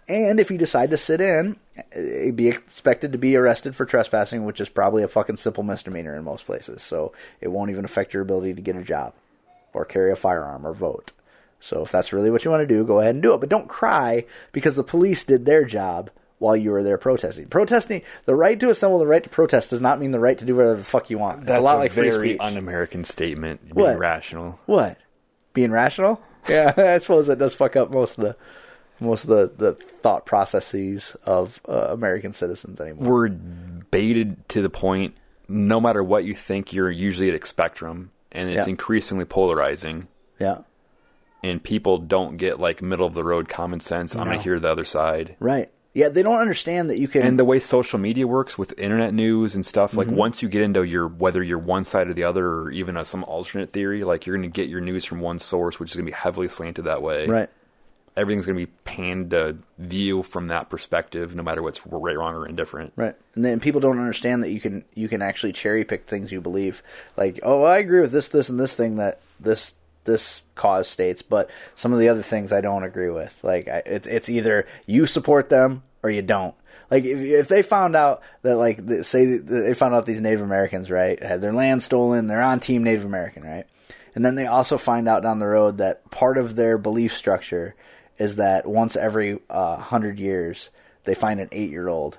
And if you decide to sit in, eh, be expected to be arrested for trespassing, which is probably a fucking simple misdemeanor in most places. So it won't even affect your ability to get a job, or carry a firearm, or vote. So if that's really what you want to do, go ahead and do it. But don't cry because the police did their job while you were there protesting. Protesting, the right to assemble, the right to protest does not mean the right to do whatever the fuck you want. It's That's a lot like free very speech. un-American statement. Being What? rational. What? Being rational? Yeah, I suppose that does fuck up most of the most of the, the thought processes of uh, American citizens anymore. We're baited to the point. No matter what you think, you're usually at a spectrum, and it's Yeah. increasingly polarizing. Yeah. And people don't get like middle of the road common sense. I'm gonna hear the other side. Right. Yeah, they don't understand that you can. And the way social media works with internet news and stuff, like Mhm. once you get into your whether you're one side or the other, or even a, some alternate theory, like you're going to get your news from one source, which is going to be heavily slanted that way. Right. Everything's going to be panned to view from that perspective, no matter what's right, wrong, or indifferent. Right, and then people don't understand that you can you can actually cherry pick things you believe. Like, oh, I agree with this, this, and this thing that this this cause states, but some of the other things I don't agree with. Like, I, it's it's either you support them or you don't. Like, if if they found out that like say they found out these Native Americans right had their land stolen, they're on Team Native American, right? And then they also find out down the road that part of their belief structure is that once every uh, hundred years they find an eight year old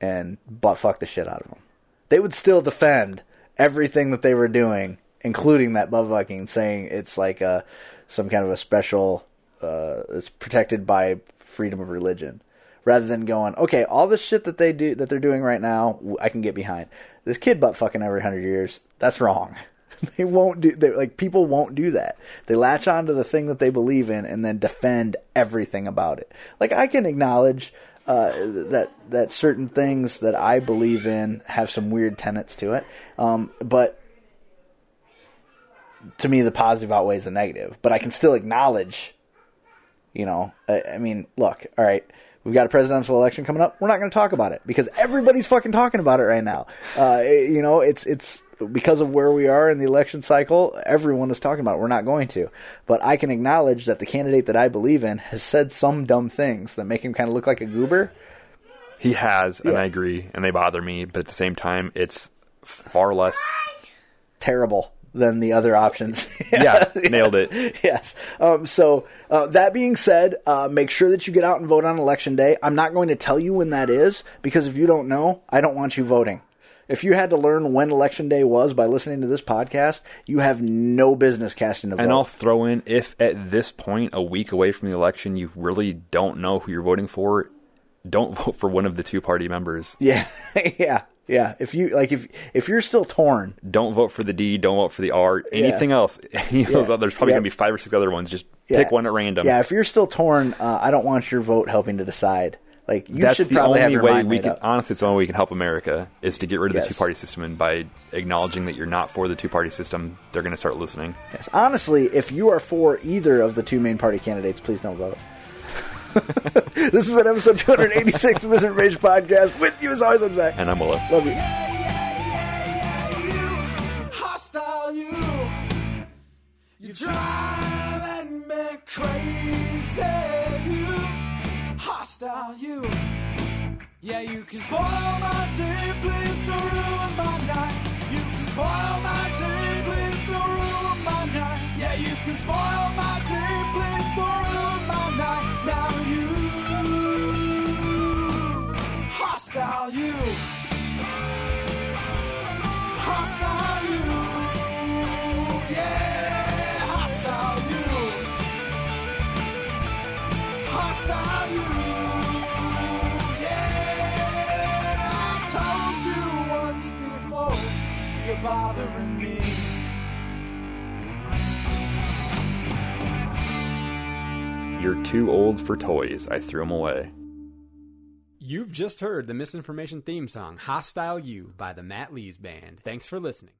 and butt fuck the shit out of them. They would still defend everything that they were doing, including that butt fucking, saying it's like a some kind of a special. Uh, it's protected by freedom of religion, rather than going, okay, all this shit that they do that they're doing right now, I can get behind. This kid butt fucking every hundred years, that's wrong. they won't do they, like people won't do that. They latch on to the thing that they believe in and then defend everything about it. Like I can acknowledge uh, that that certain things that I believe in have some weird tenets to it, um, but to me the positive outweighs the negative. But I can still acknowledge, you know, I, I mean, look, all right. We've got a presidential election coming up. We're not going to talk about it because everybody's fucking talking about it right now. Uh, you know, it's it's because of where we are in the election cycle. Everyone is talking about it. We're not going to, but I can acknowledge that the candidate that I believe in has said some dumb things that make him kind of look like a goober. He has, and I agree, and they bother me, but at the same time, it's far less. terrible than the other options. Yeah, nailed it. Yes. Um, so uh, that being said, uh, make sure that you get out and vote on election day. I'm not going to tell you when that is because if you don't know, I don't want you voting. If you had to learn when election day was by listening to this podcast, you have no business casting a vote. And I'll throw in if at this point, a week away from the election, you really don't know who you're voting for, don't vote for one of the two party members. yeah, yeah, yeah. If you like, if if you're still torn, Don't vote for the D, don't vote for the R. Anything else, any of those others, probably Yeah. going to be five or six other ones. Just Yeah. pick one at random. Yeah, if you're still torn, uh, I don't want your vote helping to decide. Like you That's should probably have only your way mind we can. up. Honestly, it's the only way we can help America is to get rid of Yes. the two party system, and by acknowledging that you're not for the two party system, they're going to start listening. Yes. Honestly, if you are for either of the two main party candidates, please don't vote. this has been episode 286 of Misinformation Podcast. With you as always, I'm Zach. And I'm Willow. Love you. hostile you. You're driving me crazy, you. Hostile you. Yeah, you can spoil my day, please don't ruin my night. You can spoil my day, please don't ruin my night. Yeah, you can spoil my day, please don't ruin my hostile you. Hostile you, yeah, hostile you, hostile you, yeah. I told you once before, you're bothering me. You're too old for toys. I threw them away. You've just heard the Misinformation theme song, Hostile You, by the Matt Lees Band. Thanks for listening.